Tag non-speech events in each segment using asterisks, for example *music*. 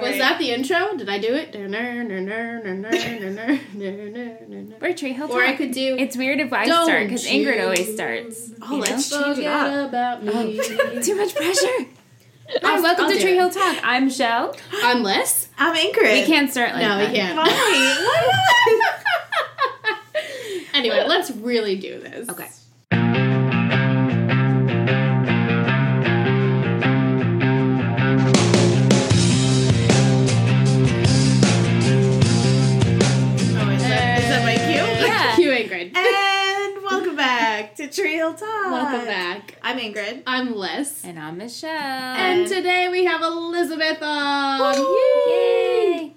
Was that the intro? Did I do it? We're Tree Hill Or I could do. It's weird if I Don't start because Ingrid always starts. Oh, you let's know? change it up. about me. Too much pressure. Hi, I'll- welcome I'll to Tree. Hill Talk. I'm Shell. I'm Liz. I'm Ingrid. We can't start like No, that. we can't. Why? Why Anyway, let's really do this. Okay. Back to Tree Talk. Welcome back. I'm Ingrid. I'm Liz. And I'm Michelle. And today we have Elizabeth on. Yay! Yay.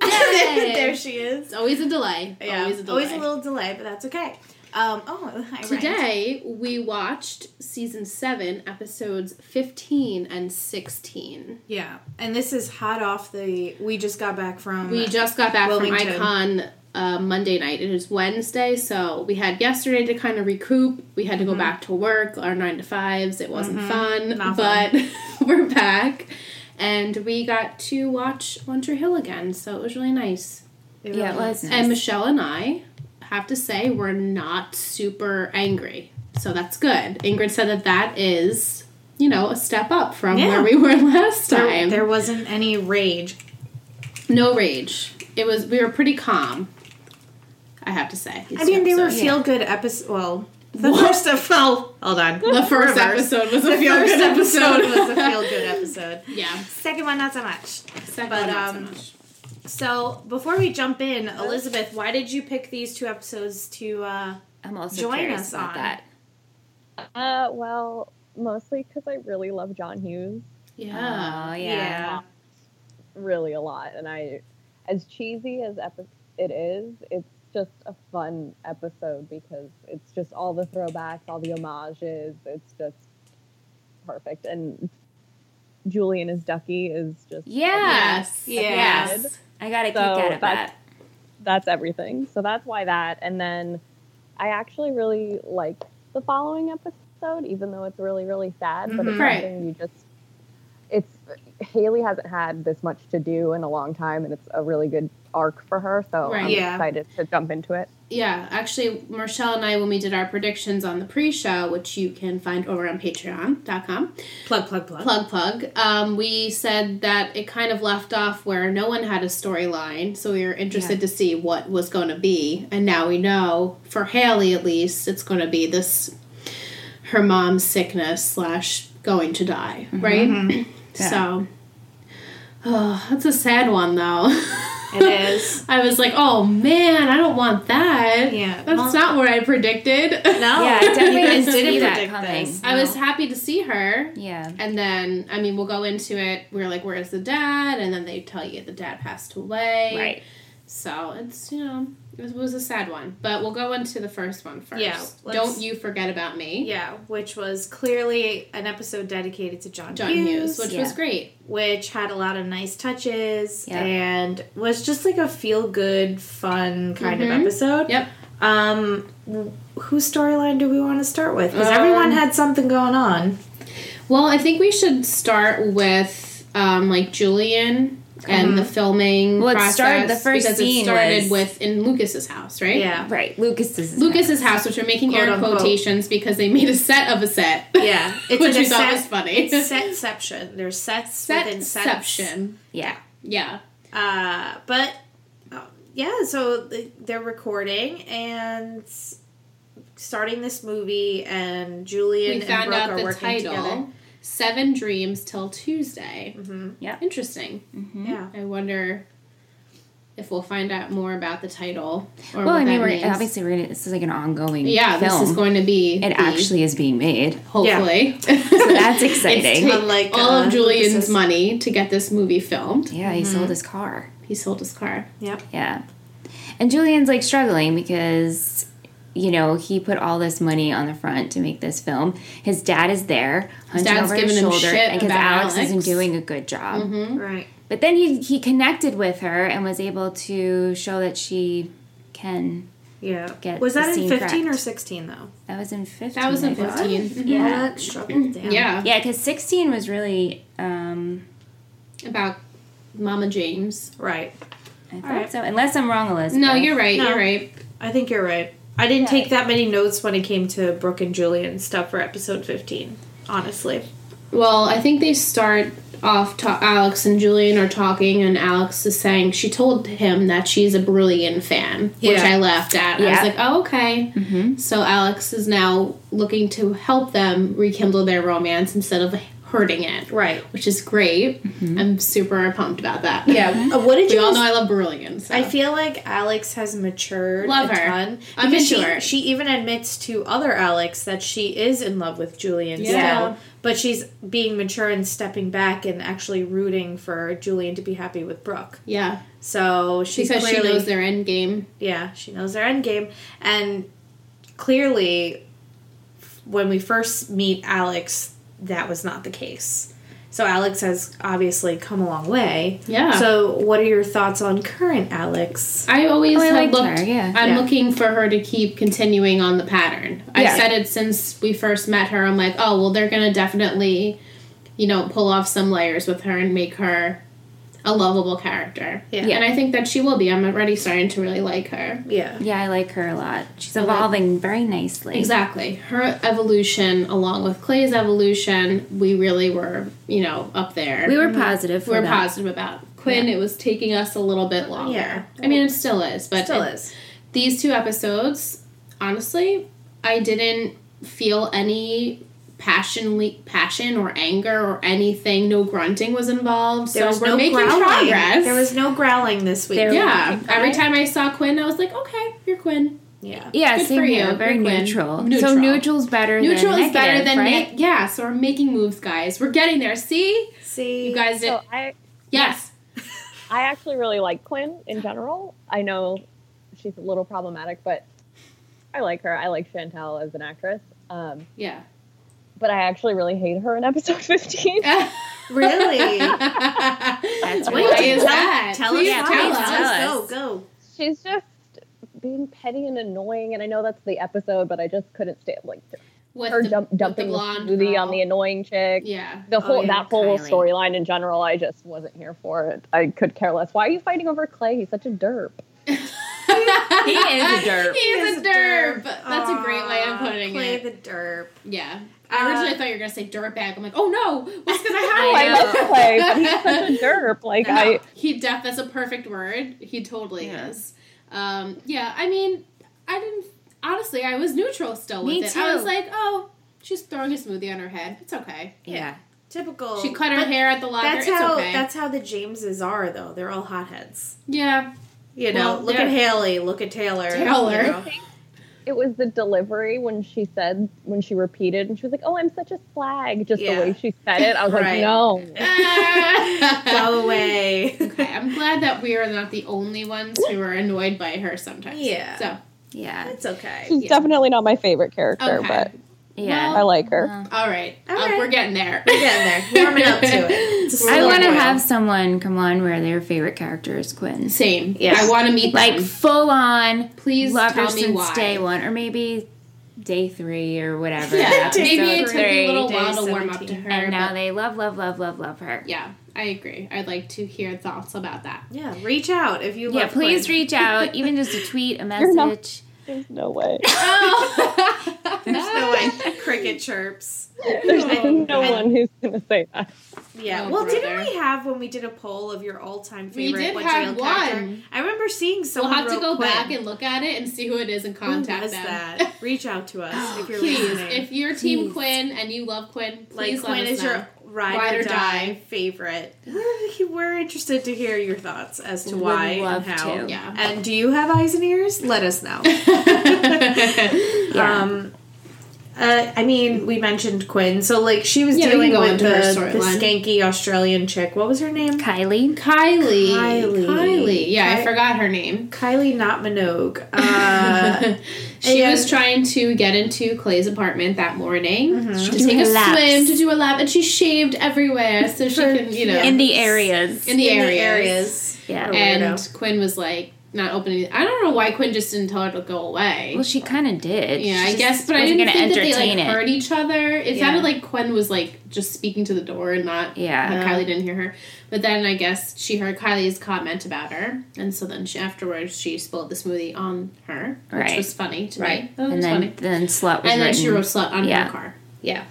*laughs* there she is. It's always a delay. Yeah, Always a delay. always a little delay, but that's okay. Um, oh, *laughs* I rhymed. Today we watched season seven, episodes fifteen and sixteen. Yeah, and this is hot off the. We just got back from. We just got back Wilmington. from Icon uh, Monday night. It is Wednesday, so we had yesterday to kind of recoup. We had to Mm-hmm. go back to work, our nine to fives. It wasn't fun, Not but *laughs* we're back, and we got to watch One Tree Hill again. So it was really nice. Yeah, it was nice. And Michelle and I have to say we're not super angry, so that's good. Ingrid said that that is. You know, a step up from Yeah. where we were *laughs* last There, time. there wasn't any rage. No rage. It was we were pretty calm. I have to say. I mean, they were feel good episodes. Well, the What? first of well, hold on. The first Reverse. episode was a The feel first good episode episode. was a feel good *laughs* episode. yeah. Second one, not so much. Second But, one, not so um, much. So before we jump in, Elizabeth, why did you pick these two episodes to? uh I'm also join curious us about on. that. Uh, well, mostly because I really love John Hughes, Yeah. Oh, yeah. really a lot, and I, as cheesy as epi- it is, it's just a fun episode because it's just all the throwbacks, all the homages. It's just perfect, and Julian as Ducky is just Yes. Yes. I got a kick So out of that's- that. that's everything. So that's why that. And then I actually really like the following episode, even though it's really, really sad. But it's Mhm. Right. something you just. It's Haley hasn't had this much to do in a long time, and it's a really good arc for her. So Right. I'm Yeah. excited to jump into it. Yeah. Actually, Marshall and I, when we did our predictions on the pre-show, which you can find over on Patreon.com, Plug, plug, plug. plug plug, um, we said that it kind of left off where no one had a storyline, so we were interested Yeah. to see what was going to be, and now we know for Haley at least it's going to be this her mom's sickness slash going to die, right? Yeah. So, oh, that's a sad one though. It is. *laughs* I was like, oh man, I don't want that. Yeah. That's Well- not what I predicted. *laughs* No, *laughs* Yeah, I definitely didn't see that predict coming. this. I was happy to see her. Yeah. And then, I mean, we'll go into it. We're like, where's the dad? And then they tell you the dad passed away. Right. So it's, you know, it was, a sad one. But we'll go into the first one first. Yeah, Don't you forget about me. Yeah, which was clearly an episode dedicated to John, John Hughes, which Yeah. was great. which had a lot of nice touches and was just like a feel good, fun kind Mhm. of episode. Yep. Um, whose storyline do we want to start with? Because Um, everyone had something going on. Well, I think we should start with, um, like, Julian and the filming Well, it process. started- the first because scene it started was- with in Lucas's house, right? Yeah, Right. Lucas's is Lucas's house, which we're making air quotations because they made a set of a set. yeah. *laughs* It's Which an we thought set- was funny. *laughs* It's setception. There's sets within sets. Setception. Yeah. Yeah. Uh, but uh, yeah, so they're recording and starting this movie, and Julian We and found Brooke out are the working title together. Seven Dreams Till Tuesday. hmm Interesting. Mm-hmm. Yeah. I wonder if we'll find out more about the title. Or Well, what I mean, we're means. obviously we're gonna, this is like an ongoing. Yeah, film. this is going to be. It the- actually is being made. Hopefully. *laughs* So that's It's exciting. take Unlike, all uh, of Julian's Lucas's. money to get this movie filmed. Yeah, he Mm-hmm. sold his car. He sold his car. Yep. Yeah. And Julian's like struggling because, you know, he put all this money on the front to make this film. His dad is there, hunching dad's over his giving him shoulder, shit because Alex, Alex. isn't doing a good job. Mm-hmm. Right. But then he he connected with her and was able to show that she can. Yeah. Get was the that in scene 15 or 16 though? That was in fifteen. That was in I think. 15. All Yeah. that struggle. Yeah. Yeah, because sixteen was really. um About Mama James. Right. I thought Alright. so. Unless I'm wrong, Elizabeth. No, you're right. No. You're right. I think you're right. I didn't take that many notes when it came to Brooke and Julian stuff for episode 15, honestly. Well, I think they start off. Ta- Alex and Julian are talking, and Alex is saying she told him that she's a brilliant fan, yeah. which I laughed at. Yeah. I was like, oh, okay. Mm-hmm. So Alex is now looking to help them rekindle their romance instead of hurting it, Right. which is great. I'm super pumped about that. Yeah. *laughs* Uh, what did we you all know I love brilliance. so. I feel like Alex has matured Love a her. ton. I'm Because into she, she even admits to other Alex that she is in love with Julian Yeah. still. But she's being mature and stepping back and actually rooting for Julian to be happy with Brooke. yeah, So she she's says she clearly knows their end game. yeah, she knows their end game. And clearly, when we first meet Alex, that was not the case. So Alex has obviously come a long way. Yeah. So, what are your thoughts on current Alex? I always Oh, I have liked looked. her, yeah. I'm Yeah. looking for her to keep continuing on the pattern. I Yeah. said it since we first met her. I'm like, oh well, they're gonna definitely, you know, pull off some layers with her and make her a lovable character. Yeah. And I think that she will be. I'm already starting to really like her. Yeah. Yeah, I like her a lot. She's like- evolving very nicely. Exactly. Her evolution, along with Clay's evolution, we really were, you know, up there. We were positive we were that. positive about. Quinn, Yeah. it was taking us a little bit longer. Yeah. I mean, it still is, but Still it- is. these two episodes, honestly, I didn't feel any passion, passion or anger or anything. No grunting was involved, There so was we're no making growling. progress. There was no growling this week. There- yeah. Okay. Every time I saw Quinn, I was like, okay, you're Quinn. Yeah. Yeah, Good same for here. you. Very You're neutral. Neutral. So neutral's better Neutral than is better than right? ne- yeah. So we're making moves, guys. We're getting there. See, See, you guys did. So I yes. *laughs* I actually really like Quinn in general. I know she's a little problematic, but I like her. I like Shantel as an actress. Um, Yeah. But I actually really hate her in episode *laughs* 15. *laughs* Really? That's Why right. is tell, that? Tell Please us. tell why. us. Tell us. Go, go. She's just being petty and annoying, and I know that's the episode, but I just couldn't stand like With her the- dump, dumping the the, smoothie girl. on the annoying chick. Yeah. The Oh, whole yeah, that whole storyline in general, I just wasn't here for it. I could care less. Why are you fighting over Clay? He's such a derp. *laughs* He is a derp. He is a derp. That's a great way of putting play it. Clay the derp. Yeah. I originally Uh, thought you were gonna say dirtbag. I'm like, oh no, what's because I Oh, have I know. love Clay, but he's such a *laughs* derp. Like No, I, he def that's a perfect word. He totally Yeah. is. Um, yeah, I mean, I didn't honestly. I was neutral still with Me it. I was like, oh, she's throwing a smoothie on her head. It's okay. Yeah. Typical. She cut her But hair at the locker. That's it's how. okay. That's how the Jameses are, though. They're all hotheads. yeah, You know, Well, look at Haley. Look at Taylor. Taylor. you know. It was the delivery when she said when she repeated and she was like, "Oh, I'm such a slag." Just Yeah. the way she said it, I was Right. like, "No." *laughs* Go away. okay, I'm glad that we are not the only ones who are annoyed by her sometimes. Yeah. So Yeah. It's okay. She's Yeah. definitely not my favorite character, Okay. but Yeah. I like her. Uh, all right, All Uh, we're getting there. We're getting there. *laughs* Warming up to it. It's a I slow want to have someone come on where their favorite character is Quinn. Same. Yeah. I want to meet Like them. full on, Please loved her tell me since why. day one, or maybe day three or whatever. Yeah, maybe it took three. a little while to warm up to her. And now they love, love, love, love, love her. yeah, I agree. I'd like to hear thoughts about that. Yeah, reach out if you Yeah, please Quinn. reach out, *laughs* even just a tweet, a You're not- message. There's no way. Oh. *laughs* *laughs* There's no way. Cricket chirps. There's Oh, no God. one who's gonna say that. Yeah. Oh, well, brother. didn't we have when we did a poll of your all-time favorite? We favorite? did what's have your real character? one. I remember seeing someone. We'll someone have to go Quinn. back and look at it and see who it is and contact Who them. that? *laughs* Reach out to us if you're please, listening. if you're Team Please. Quinn and you love Quinn, like please Quinn us is know. your ride, Ride or or die, die. favorite, we're, *laughs* we're interested to hear your thoughts as to Would why love and how. to. Yeah. And do you have eyes and ears? Let us know. *laughs* *laughs* Yeah. Um, uh, I mean, we mentioned Quinn, so like she was Yeah, dealing with into the, the skanky Australian chick. What was her name? Kylie. Kylie. Kylie. Kylie. Yeah, Ky- I forgot her name. Kylie, not Minogue. Uh, *laughs* she and- was trying to get into Clay's apartment that morning Mhm. to Do take a laps. swim, to do a lap, and she shaved everywhere so she For- can, you know. In the areas. in the in areas. the areas. Yeah. And. Quinn was like, not opening. I don't know why Quinn just didn't tell her to go away. Well, she kind of did. yeah, She I guess, but I didn't think that they like it. heard each other. It Yeah. sounded like Quinn was like just speaking to the door and not. Yeah. Kylie didn't hear her. But then I guess she heard Kylie's comment about her, and so then she afterwards she spilled the smoothie on her, which Right. was funny to Right. me. That was and then funny. then slut was And then written. she wrote slut on Yeah. her car. Yeah.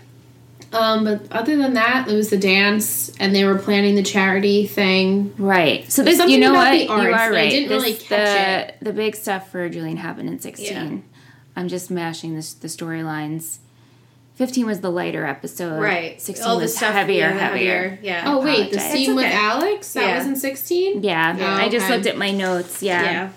Um, but other than that, it was the dance, and they were planning the charity thing. Right. So There's this, you know what? you are I didn't This- really the, catch The big stuff for Julian happened in 16. Yeah. I'm just mashing this, the storylines. 15 was the lighter episode. Right. 16 All was stuff heavier, yeah, heavier. Yeah. Oh wait, the scene It's with. Alex that Yeah. was in sixteen. Yeah. Yeah, I just looked at my notes. Yeah.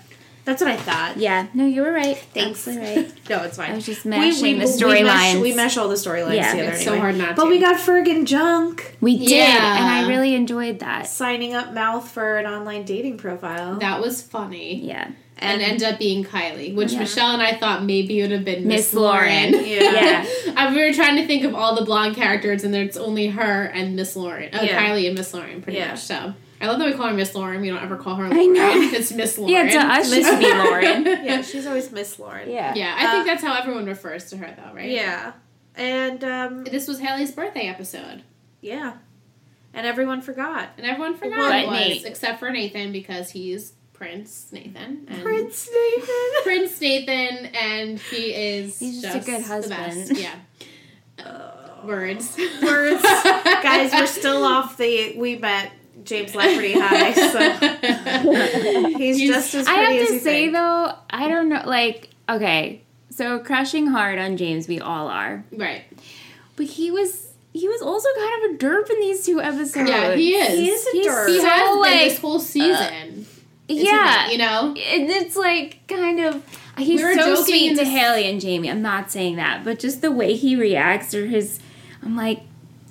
Yeah. That's what I thought. Yeah. No, you were right. Thanks. Absolutely right. *laughs* No, it's fine. I was just We- mashing we, We mesh, storylines. we mesh all the storylines Yeah. together. It's so hard not But we got Ferg junk We did, Yeah. and I really enjoyed that. signing up mouth for an online dating profile. That was funny. Yeah. And, And- ended up being Kylie, which Yeah. Michelle and I thought maybe it would have been Miss Miss Lauren. Lauren. *laughs* Yeah. Uh, we were trying to think of all the blonde characters, and there's only her and Miss Lauren. Oh, Yeah. Kylie and Miss Lauren, pretty Yeah. much. So I love that we call her Miss Lauren. We don't ever call her I Lauren. know. It's Miss Lauren. Yeah, to us, she should Lauren. *laughs* yeah, she's always Miss Lauren. Yeah. Yeah, I think Uh, that's how everyone refers to her, though, right? Yeah. And um This was Haley's birthday episode, yeah. And everyone forgot. and everyone forgot But it was, Nate. except for Nathan because he's Prince Nathan. And Prince Nathan. *laughs* Prince Nathan, and he is He's just a good the husband. best. Yeah. Words. Words. *laughs* Guys, we're still off the we met James Lafferty high, so *laughs* he's, He's- just as I pretty have as to you say think. though, I don't know. Like, okay, so crushing hard on James, we all are, right. but he was he was also kind of a derp in these two episodes. Yeah, he is. He is a He's derp. He so, has been like, this whole season. isn't yeah, he? you know. and it's like kind of he's We so sweet to Haley and Jamie. I'm not saying that, but just the way he reacts or his, I'm like,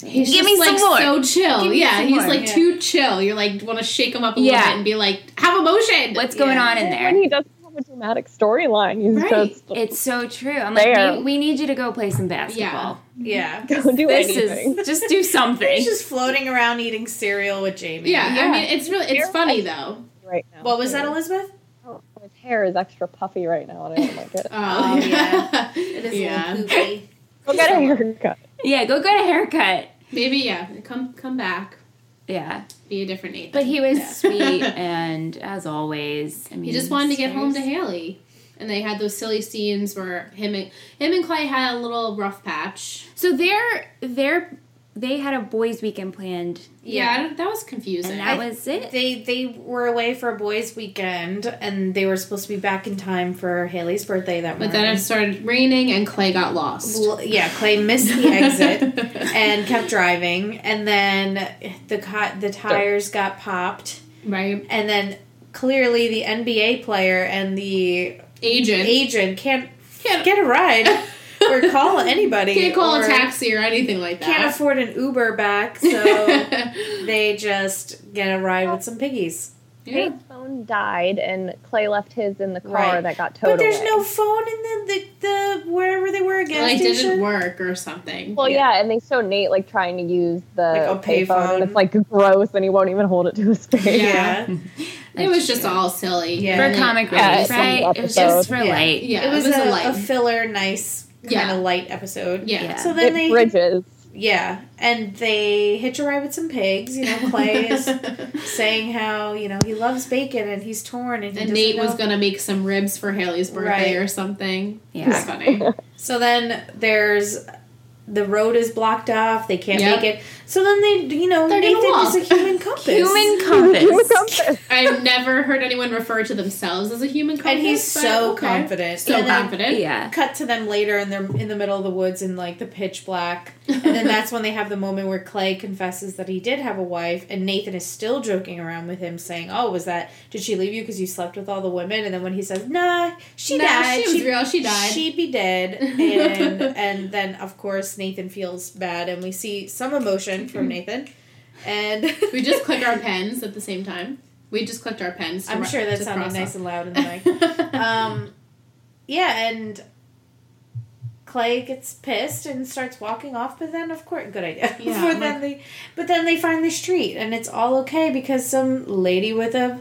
He's Give just me like some more. so chill. Give yeah, he's more. like Yeah. too chill. You're like want to shake him up a Yeah. little bit and be like, have emotion. what's going Yeah. on in When there? he doesn't have a dramatic storyline, he's Right. just It's so true. I'm There. like, we, we need you to go play some basketball. Yeah. yeah. *laughs* go do This anything. is *laughs* just do something. He's just floating around eating cereal with Jamie. Yeah, Yeah. I mean it's really it's You're funny right. though. right now. What was that. Elizabeth? Oh, his hair is extra puffy right now, and I don't like it. Oh, *laughs* yeah. It is yeah. a little poofy. Go get a haircut. Yeah, go get a haircut. Maybe yeah. Come come back. Yeah, Be a different Nathan. but he was Yeah. sweet, *laughs* and as always, I mean, He just wanted to get home to Haley. And they had those silly scenes where him and him and Clay had a little rough patch. So they're they're they had a boys' weekend planned, Yeah, I don't- that was confusing. and that was it. They they were away for a boys' weekend, and they were supposed to be back in time for Haley's birthday that but morning. then it started raining and Clay got lost. Well, yeah, Clay missed the exit *laughs* and kept driving, and then the co- the tires got popped, right? and then clearly the NBA player and the Agent agent can't Can't- get a ride *laughs* or call anybody. can't call a taxi or anything like that. Can't afford an Uber back, so *laughs* they just get a ride with some piggies. yeah. Nate's phone died, and Clay left his in the car Right. that got towed But there's away. no phone in the, the, the wherever they were a gas like station. didn't work or something. Well, Yeah. yeah. and they show Nate like trying to use the Like a payphone, payphone. and it's like gross, and he won't even hold it to his face. Yeah. *laughs* it was just all silly. Yeah. for comic relief, it's right? It was just for Yeah. light. Yeah, it was, a, a a, light. filler, nice kind Yeah. of light episode. yeah. So then it they, bridges. yeah, and they hitch a ride with some pigs. You know, Clay *laughs* is saying how you know he loves bacon and he's torn and, he and doesn't Nate was gonna make some ribs for Haley's birthday Right. or something. Yeah. It's funny. *laughs* So then there's the road is blocked off. They can't Yep. make it. So then they, you know, They're gonna Nathan is a human *laughs* compass. Human Human compass. *laughs* compass. *laughs* I've never heard anyone refer to themselves as a human compass. and he's so okay. confident. So and confident. yeah. Cut to them later, and they're in the middle of the woods in like the pitch black. And then that's when they have the moment where Clay confesses that he did have a wife, and Nathan is still joking around with him, saying, "Oh, was that? Did she leave you because you slept with all the women?" And then when he says, "Nah, she Nah, died. She was She'd- real. She died. She'd be dead." And and then of course Nathan feels bad, and we see some emotion from Nathan. And we just *laughs* click our pens at the same time. We just clicked our pens. I'm sure that sounded nice off. and loud in the mic. *laughs* um, yeah, and Clay gets pissed and starts walking off, but then of course, good idea. *laughs* Yeah, but then they, but then they find the street, and it's all okay because some lady with a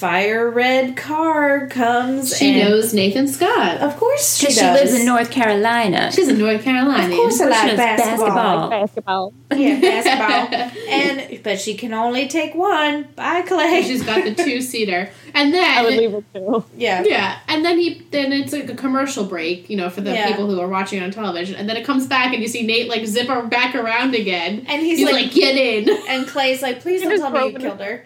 fire red car comes. She and knows Nathan Scott. Of course she Because does. she lives in North Carolina. She's in North Carolina. Of course I like knows basketball. Basketball. Yeah, *laughs* basketball. and *laughs* but she can only take one. Bye, Clay. She's got the *laughs* two seater, and then I would leave it too. yeah. Yeah, and then he then it's like a commercial break, you know, for the Yeah. people who are watching on television, and then it comes back and you see Nate like zip her back around again, And he's, he's like, like, "Get in!" and Clay's like, please don't tell me you broke killed her.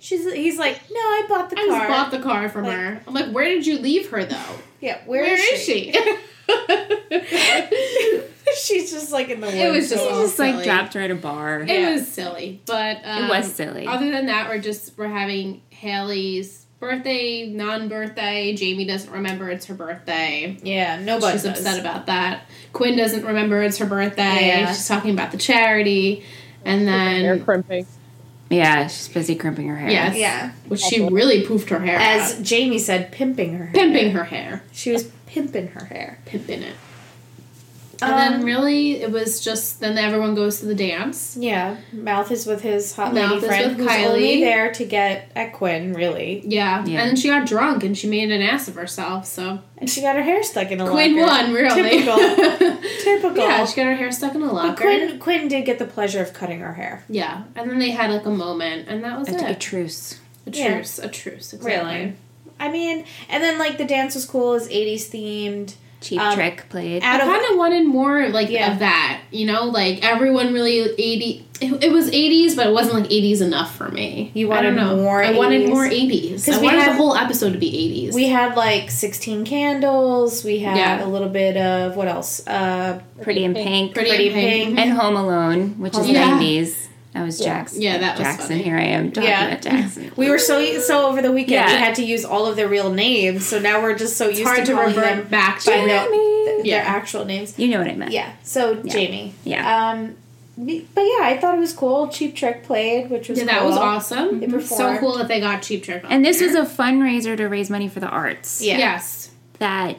It. She's he's like, no, I bought the I car. just bought the car from Like- her. I'm like, "Where did you leave her though? yeah, Where is she?" *laughs* She's just like in the woods. It was just He all just like dropped her at a bar. It Yeah. was silly, but um, It was silly. Other than that, we're just we're having Haley's birthday, non-birthday. Jamie doesn't remember it's her birthday. yeah, nobody She's does. upset about that. Quinn doesn't remember it's her birthday. Yeah. She's talking about the charity, and Hair then crimping. Yeah, she's busy crimping her hair. yes, Yeah. which she really poofed her hair As out. Jamie said, pimping her hair. pimping her hair, She was pimping her hair. pimping it. And then Um, really, it was just then everyone goes to the dance. Yeah, Mouth is with his hot Mouth lady is friend with who's Kylie. only there to get at Quinn, really. Yeah. Yeah. and then she got drunk and she made an ass of herself. So And she got her hair stuck in a locker. Quinn locker. won, really. Typical. *laughs* Typical. Yeah, she got her hair stuck in a locker. But locker. Quinn, Quinn did get the pleasure of cutting her hair. Yeah, and then they had like a moment, and that was I took a truce. A Yeah. truce, a truce. Exactly. Really. I mean, and then like the dance was cool, is 80s themed. Cheap Um, Trick played. I kind of wanted more like Yeah. of that, you know, like everyone really 80. It, it was 80s, but it wasn't like 80s enough for me. You I don't wanted know. more I wanted 80s? more 80s. 'Cause I wanted had- the whole episode to be 80s. we had like 16 candles. We had Yeah. a little bit of what else? Uh, Pretty in Pink. Pretty, Pretty in Pink. Pink. And Home Alone, which is Home Alone. 90s. That was Yeah. Jackson. Yeah, that was Jackson. funny. Here I am talking Yeah. about Jackson. we were so so over the weekend. We had to use all of their real names, so now we're just so It's used hard to to calling revert them back by to. their, their Yeah. actual names. You know what I meant. Yeah. So Yeah. Jamie. Yeah. Um, but yeah, I thought it was cool. Cheap Trick played, which was Yeah, that cool. was awesome. They So cool that they got Cheap Trick on And this there. was a fundraiser to raise money for the arts. Yeah. Yes. That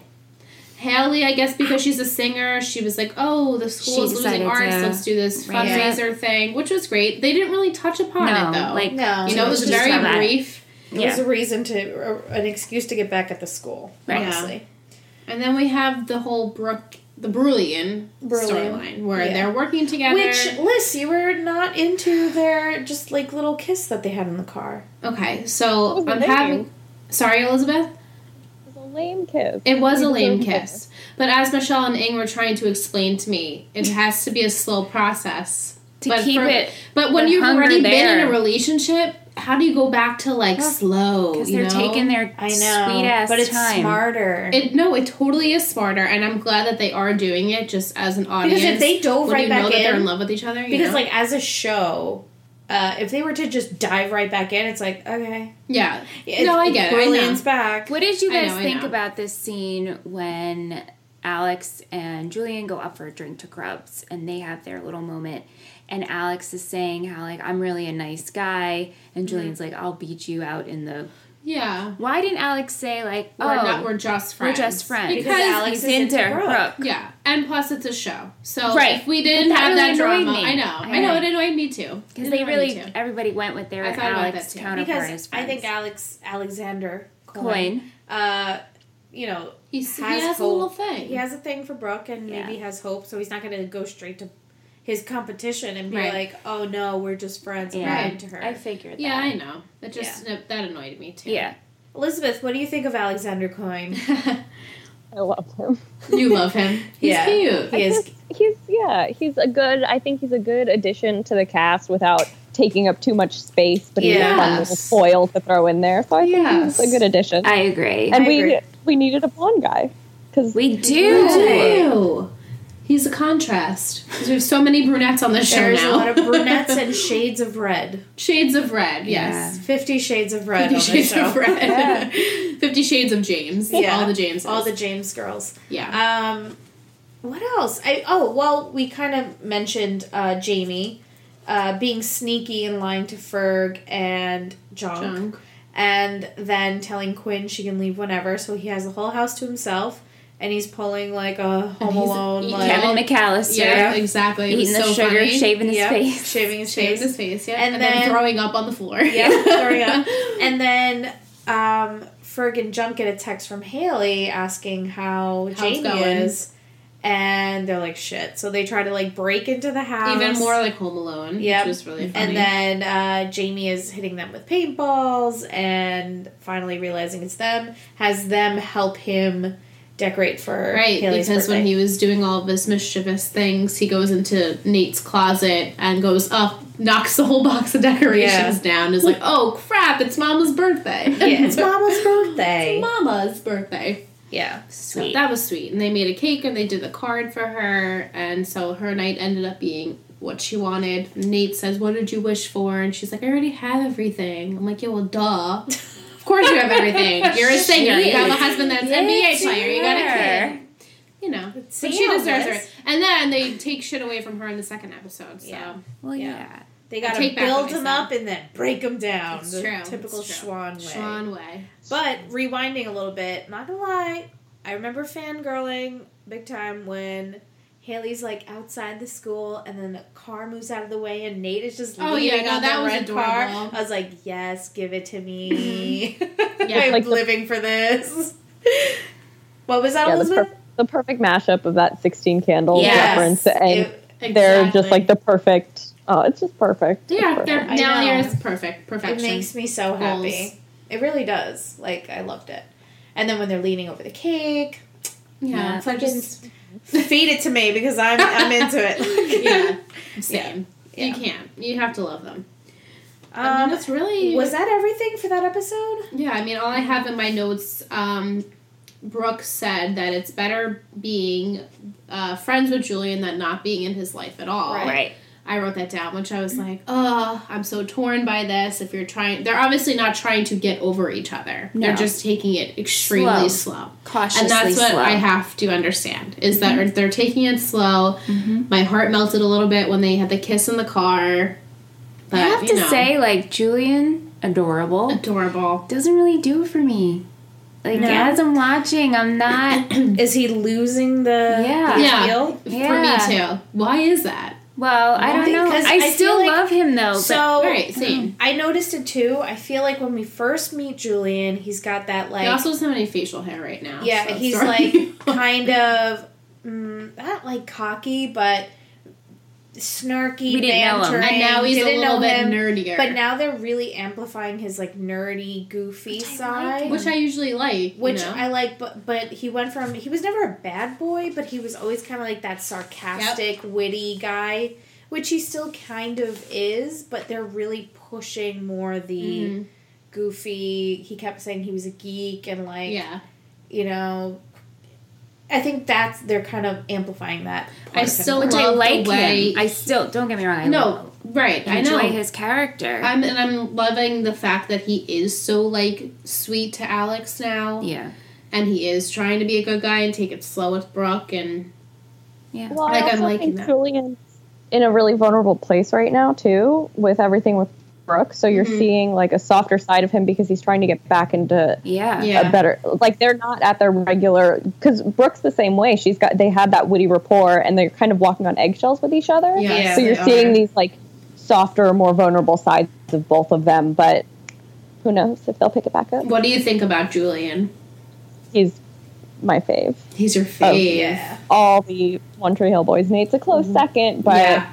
Haley, I guess because she's a singer, she was like, "Oh, the school She is losing decided arts. to Let's do this raise it. fundraiser thing," which was great. They didn't really touch upon no, it though. like No. you know, it was just very how that- brief. It Yeah. was a reason to, uh, an excuse to get back at the school. Right. Honestly. And then we have the whole Brooke, the Brulian Brulian. storyline where Yeah. they're working together. Which, Liz, you were not into their just like little kiss that they had in the car. okay, so I'm having. Sorry, Elizabeth. It was a lame kiss. It was a lame deserved kiss, but as Michelle and Ing were trying to explain to me, it has to be a slow process to But keep for- it But when you've hunger already been in a relationship, how do you go back to like slow? because they're know? taking their I know, sweet ass but it's time. smarter. It no, it totally is smarter, and I'm glad that they are doing it just as an audience. because if they dove when right you back know that they're in, in love with each other, you because know? like as a show, uh, if they were to just dive right back in, it's like okay, yeah, It's- no, I get it. I back. What did you guys know, think about this scene when Alex and Julian go up for a drink to Grubs and they have their little moment? And Alex is saying how like I'm really a nice guy, and Julian's like I'll beat you out in the. Yeah, Why didn't Alex say like oh we're not. We're just friends"? we're just friends Because Alex he's is into into Brooke. Brooke. Yeah, and plus it's a show, so Right. if we didn't that have really that drama, me. I know, I I know, know. it annoyed me too. Because they really me everybody went with their I thought about Alex that too. counterpart because as I think. Alex Alexander Cohen, Coyne. uh, you know, He's, he has has a little thing. he has a thing for Brooke and Yeah. maybe has hope, so he's not going to go straight to his competition and be Right. like, "Oh no, we're just friends." I'm Yeah, not into her. I figured. yeah, that. I know. That just that annoyed me too. Yeah, Elizabeth, what do you think of Alexander Coyne? *laughs* I love him. you love him. He's Yeah. cute. He is. He's, he's yeah, he's a good. I think he's a good addition to the cast without taking up too much space. But he's a fun little foil to throw in there. So I think Yes. he's a good addition. I agree. and I we agree. we needed a blonde guy because we do. Ew. He's a contrast. 'Cause We have so many brunettes on this show There's now. a lot of brunettes and *laughs* shades of red. Shades of red, yes. Fifty Shades of Red Fifty on Shades show. of Red. *laughs* Fifty Shades of James. Yeah. All the Jameses. All the James girls. yeah. Um, what else? I oh well, we kind of mentioned uh, Jamie uh, being sneaky and lying to Ferg and Junk, Junk. and then telling Quinn she can leave whenever, so he has the whole house to himself, and he's pulling like a Home Alone, like Kevin McAllister. Yeah, exactly. Eating the so sugar, funny. shaving his Yep, face. shaving his Shaved face, his face, yeah. And And, then, then- throwing up on the floor. *laughs* yeah, throwing up. *laughs* and then um, Ferg and Junk get a text from Haley asking how, How it's Jamie going. is, and they're like, "Shit!" So they try to like break into the house, Even more like Home Alone, yeah, which is really funny. And then uh, Jamie is hitting them with paintballs, and finally realizing it's them, has them help him decorate for Right, Haley's because when he was doing all of his mischievous things, he goes into Nate's closet and goes up, knocks the whole box of decorations down. Is like, oh crap! It's Mama's birthday. *laughs* yeah, it's Mama's *laughs* birthday. It's Mama's birthday. Yeah, So Sweet. that was sweet, and they made a cake and they did the card for her, and so her night ended up being what she wanted. Nate says, "What did you wish for?" And she's like, "I already have everything." I'm like, "Yeah, well, duh." *laughs* Of course you have everything. *laughs* You're a singer. You have a husband that's an NBA player. You got a kid. You know, but she deserves it. And then they take shit away from her in the second episode. So Yeah. Well, Yeah. yeah. they got to take build what I him said. up and then break them down. It's the true, typical it's true. Schwahn way. Schwahn Way. But rewinding a little bit, not gonna lie, I remember fangirling big time when Haley's like outside the school and then a car moves out of the way and Nate is just Oh, leaning yeah, no, on that the was red adorable. car. I was like, yes, give it to me. *laughs* Yeah. *laughs* I'm Like the- living for this. *laughs* what was that, Yeah, the, per- the perfect mashup of that 16 candles Yes. reference and It, they're just like the perfect. Oh, it's just perfect. Yeah, perfect. they're I now know. here is perfect. it makes me so happy. Goals. It really does. Like, I loved it. And then when they're leaning over the cake, yeah, Yeah. it's like just feed it to me because I'm I'm into it. *laughs* *laughs* yeah, same. Yeah. You can't. You have to love them. I Um, mean, it's really was that everything for that episode? Yeah, I mean, all I have in my notes, um, Brooke said that it's better being uh, friends with Julian than not being in his life at all. Right. Right. I wrote that down, which I was like, oh, I'm so torn by this. If you're trying, they're obviously not trying to get over each other. They're just taking it extremely Slow. slow. Cautiously and that's what slow. I have to understand is that they're taking it slow. Mm-hmm. My heart melted a little bit when they had the kiss in the car. But, I have you to know, say, like Julian, adorable, adorable. doesn't really do it for me. Like No? as I'm watching, I'm not. *clears throat* Is he losing the Yeah. the Yeah. appeal? For me too. Why is that? Well, I don't know. I, I still like- love him though. So Right, same. I noticed it too. I feel like when we first meet Julian, he's got that like he also doesn't have any facial hair right now. yeah, so he's sorry. like *laughs* kind of mm, not like cocky, but snarky. We didn't know him. and now he's a Didn't little know bit him, nerdier. But now they're really amplifying his like nerdy, goofy Which I like side. which I usually like. Which you know? I like, but but he went from he was never a bad boy, but he was always kind of like that sarcastic, witty guy, which he still kind of is. But they're really pushing more the Mhm. goofy. He kept saying he was a geek and like yeah. you know. I think that's they're kind of amplifying that. I of him. still which I love the like way- him. I still don't get me wrong. I No, right. I enjoy know. his character. I'm and I'm loving the fact that he is so like sweet to Alex now, yeah, and he is trying to be a good guy and take it slow with Brooke and yeah. Well, Like, I I'm also liking think that. Julian's in a really vulnerable place right now too, with everything with Brooke. So you're Mhm. seeing like a softer side of him because he's trying to get back into yeah, Yeah. a better. Like they're not at their regular. Because Brooke's the same way. She's got they had that witty rapport, and they're kind of walking on eggshells with each other. Yeah, so you're seeing are. these like softer, more vulnerable sides of both of them. But who knows if they'll pick it back up? What do you think about Julian? He's my fave. He's your Oh, fave. yeah. All the One Tree Hill Boys. Nate's a close second, but. Yeah.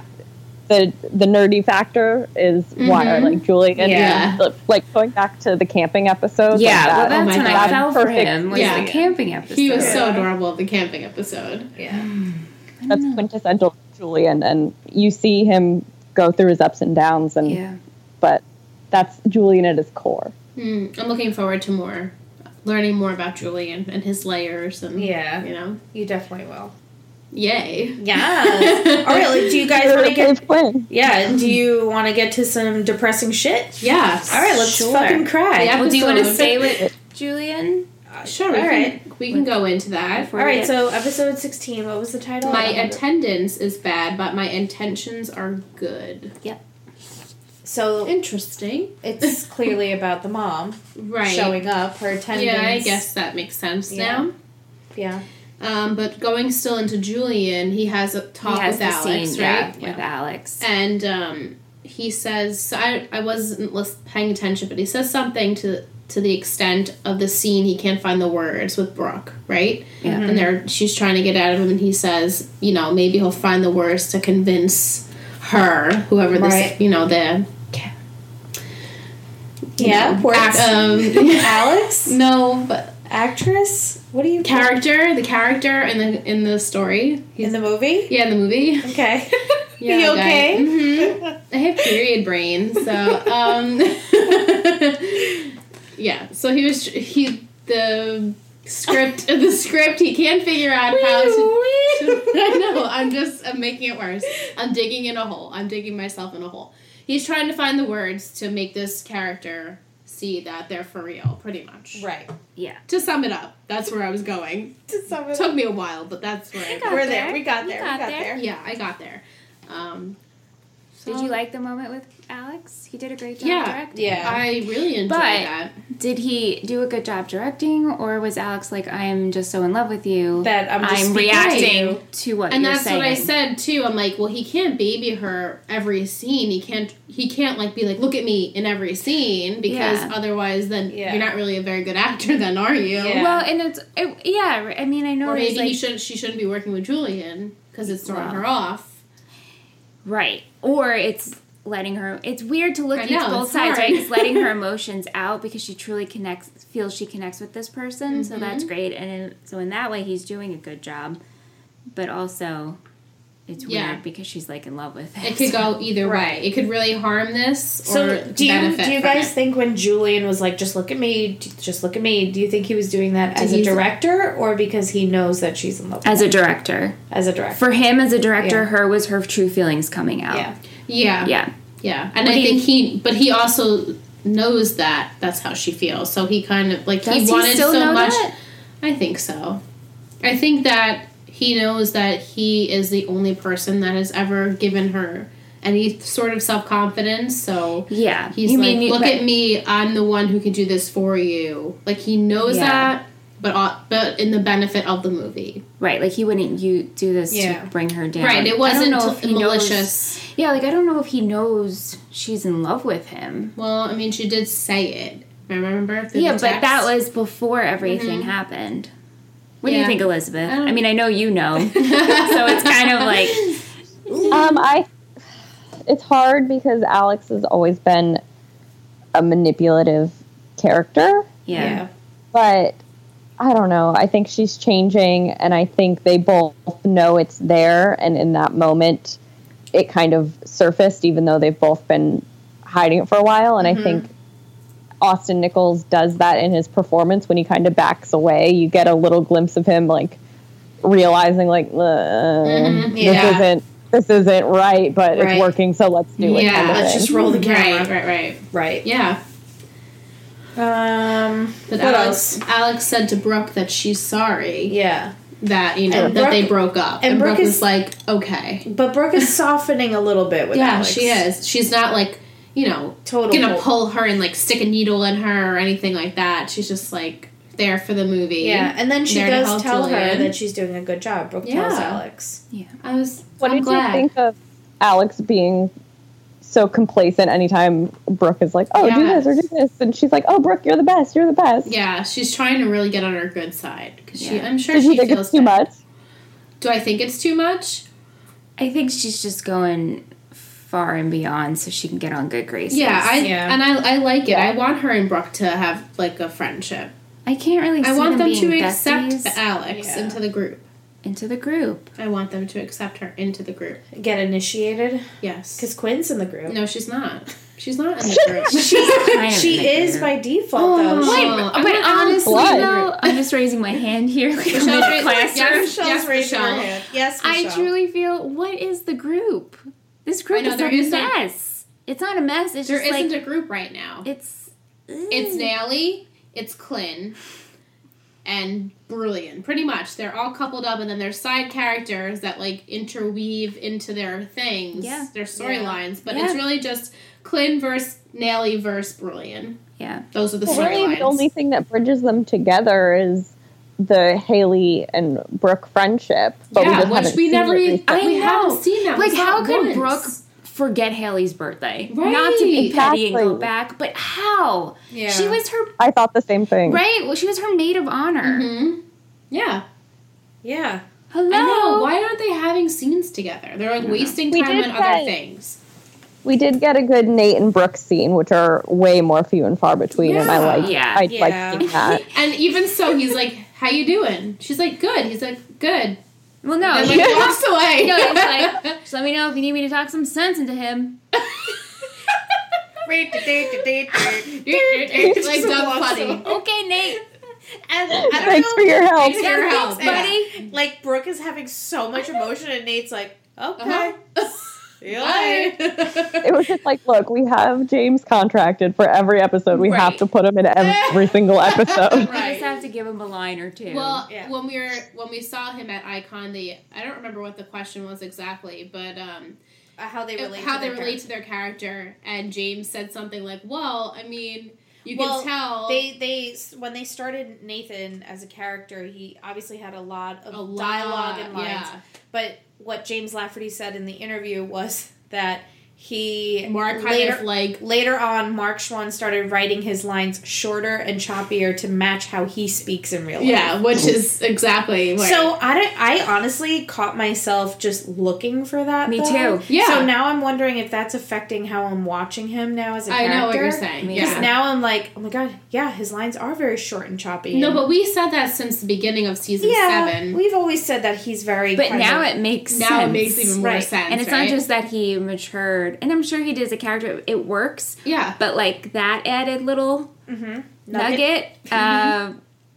The the nerdy factor is why I Mhm. like Julian. Yeah. The- Like going back to the camping episode. Yeah, like well, that's oh my when I fell for Perfect. him. Was Yeah. the camping episode. He was so adorable at the camping episode. Yeah. that's quintessential Julian, and you see him go through his ups and downs, and Yeah, but that's Julian at his core. Hmm, I'm looking forward to more, learning more about Julian and his layers and Yeah. you know, You definitely will. Yay. Yeah. All right. like, Do you guys want to get? Dave Quinn. Yeah. Do you want to get to some depressing shit? Yeah. All right. Let's Sure. fucking cry. Yeah. Well, do you want to Episode. stay with Julian? Uh, Sure. We All can. We can go into that. Before All we right. get- So episode sixteen. What was the title? My I don't remember. attendance is bad, but my intentions are good. Yep. So Interesting. it's *laughs* clearly about the mom Right. showing up. Her attendance. Yeah, I guess that makes sense Yeah. Yeah. Now. Um, but going still into Julian, he has a talk has with Alex, scene, right? yeah, with Alex. and um, he says so I, I wasn't paying attention but he says something to to the extent of the scene he can't find the words with Brooke, right? Yeah. And they're she's trying to get out of him, and he says, you know, maybe he'll find the words to convince her, whoever this, Right. you know, the Yeah, words. act- *laughs* um, Alex, *laughs* no, but actress. What do you character, the character in the in the story, in the movie? yeah, in the movie. Okay. *laughs* *laughs* Yeah, you okay? hmm I have period brain, so *laughs* um, yeah. So he was he the script the script he can't figure out how to. to- I know. I'm just I'm making it worse. I'm digging in a hole. I'm digging myself in a hole. He's trying to find the words to make this character see that they're for real, pretty much. Right. Yeah. To sum it up, that's where I was going. To sum it Took up. me a while, but that's where I got We're there. there. We got You there. got we got there. there. Yeah, I got there. Um, Did you like the moment with Alex? He did a great job Yeah. directing. Yeah. I really enjoyed But- that. Did he do a good job directing, or was Alex like, "I'm just so in love with you That I'm just speaking to reacting to what And you're that's saying"? what I said too. I'm like, well, he can't baby her every scene. He can't. He can't like be like, look at me in every scene because Yeah. otherwise, then Yeah. you're not really a very good actor. Then are you? Yeah. Well, and it's it, yeah. I mean, I know Or maybe like he should. She shouldn't be working with Julian because it's throwing Well. her off. right, or it's letting her. It's weird to look at both sides, hard. right? It's letting her *laughs* emotions out because she truly connects, feels she connects with this person. So that's Mm-hmm. great, and in, so in that way, he's doing a good job. But also, it's Yeah. weird because she's like in love with it. It could go *laughs* either Right. way. It could really harm this. So or do you do you guys it. think when Julian was like, "Just look at me, just look at me"? Do you think he was doing that as a director or because he knows that she's in love with as a him? director. as a director? For him as a director, Yeah. her was her true feelings coming out. yeah, Yeah. Yeah. Yeah, and What I do think he, but he also knows that that's how she feels. So he kind of like Does he he wanted still so know much. that? I think so. I think that he knows that he is the only person that has ever given her any sort of self confidence. So Yeah. he's You like, mean- look right. at me, I'm the one who can do this for you. Like he knows Yeah. that, but uh, but in the benefit of the movie, Right, like he wouldn't you do this Yeah. to bring her down. right? It wasn't don't know if he malicious. Knows, yeah, like I don't know if he knows she's in love with him. Well, I mean, she did say it. Remember? yeah, but that was before everything happened. What do you think, Elizabeth? I I mean, I know you know, *laughs* so it's kind of like Um, I. It's hard because Alex has always been a manipulative character, yeah, but I don't know. I think she's changing, and I think they both know it's there. And in that moment, it kind of surfaced, even though they've both been hiding it for a while. And I think Austin Nichols does that in his performance when he kind of backs away. You get a little glimpse of him like realizing, like, uh, Mhm, this isn't this isn't right, but Right. it's working, so let's do it. Yeah, kind of let's thing. just roll the camera. Right, right, right. Right. Yeah. Um. But what Alex, else? Alex said to Brooke that she's sorry Yeah. that you know And that Brooke- they broke up, and and, Brooke Brooke is- was like, okay, But Brooke is softening a little bit with yeah, Alex. she is. She's not like you know Total gonna pull. pull her and like stick a needle in her or anything like that. She's just like there for the movie. Yeah, and then she There does help tell her that she's doing a good job. Brooke tells Alex. Yeah. I was. What I'm did glad. you think of Alex being so complacent anytime Brooke is like, "Oh, do this or do this," and she's like, "Oh, Brooke, you're the best. You're the best." Yeah, she's trying to really get on her good side because she. Yeah. I'm sure Did she you think feels it's too bad. much? Do I think it's too much? I think she's just going far and beyond so she can get on good graces. Yeah, I Yeah. and I, I like it. I want her and Brooke to have like a friendship. I can't really. See I want them, being to accept besties Alex Yeah. into the group. into the group. I want them to accept her into the group. Get initiated Yes. because Quinn's in the group. No, she's not. She's not in the *laughs* group. Kind of she in the is group. by default though. Oh. She- Wait, But, I'm but honestly, blood. though, I'm just raising my hand here, like Michelle's I'm in raising- classroom. yes, Michelle's yes, raising her hand. Yes, I truly feel what is the group? This group I know, is there a isn't- mess. It's not a mess. It's There just isn't like a group right now. it's. It's Naley, it's Clint, and Brulian. Pretty much. They're all coupled up, and then there's side characters that like interweave into their things, Yeah. their storylines. But Yeah. it's really just Clint versus Naley versus Brulian. Yeah. Those are the Well, really, the only thing that bridges them together is the Haley and Brooke friendship. But we yeah, just which haven't we never. it e- I we know. haven't seen that. Like, how could once. Brooke forget Haley's birthday. Not to be Right. petty and go back, but how? Yeah. She was her I thought the same thing. right. Well, she was her maid of honor. hmm Yeah. Yeah. Hello. I know. Why aren't they having scenes together? They're like wasting time did on other say- things. We did get a good Nate and Brooke scene, which are way more few and far between, and I like Yeah. I Yeah. like seeing that. *laughs* And even so, he's like, "How you doing?" She's like, "Good." He's like, "Good." Well, no. And *laughs* he- like walks away. No, it's like, *laughs* just let me know if you need me to talk some sense into him. Like dumb funny. Okay, Nate. *laughs* And I don't Thanks know, for your help. Thanks for your help. buddy. like Brooke is having so much emotion, and Nate's like, okay, Uh-huh. See you later. It was just like, look, we have James contracted for every episode. We have to put him in every single episode. *laughs* I Right. just have to give him a line or two. Well, Yeah. when we were when we saw him at EyeCon, the I don't remember what the question was exactly, but um, Uh, how they relate. how to they their relate to their character, and James said something like, "Well, I mean, you Well, can tell They they when they started Nathan as a character, he obviously had a lot of a lot, dialogue and lines. yeah. But what James Lafferty said in the interview was *laughs* that he Mark kind later of like later on Mark Schwahn started writing his lines shorter and choppier to match how he speaks in real life. yeah, which is exactly what. So I don't, I honestly caught myself just looking for that. Me though. too. Yeah. So now I'm wondering if that's affecting how I'm watching him now as a I character. know what you're saying. Because Yeah. now I'm like, oh my god, yeah, his lines are very short and choppy. No, but we said that since the beginning of season yeah, seven. we've always said that he's very. but kind now of- it makes now sense. it makes even more Right. sense. And it's right? not just that he matured, and I'm sure he did as a character. It works, yeah. but like that added little Mhm. nugget, *laughs* uh,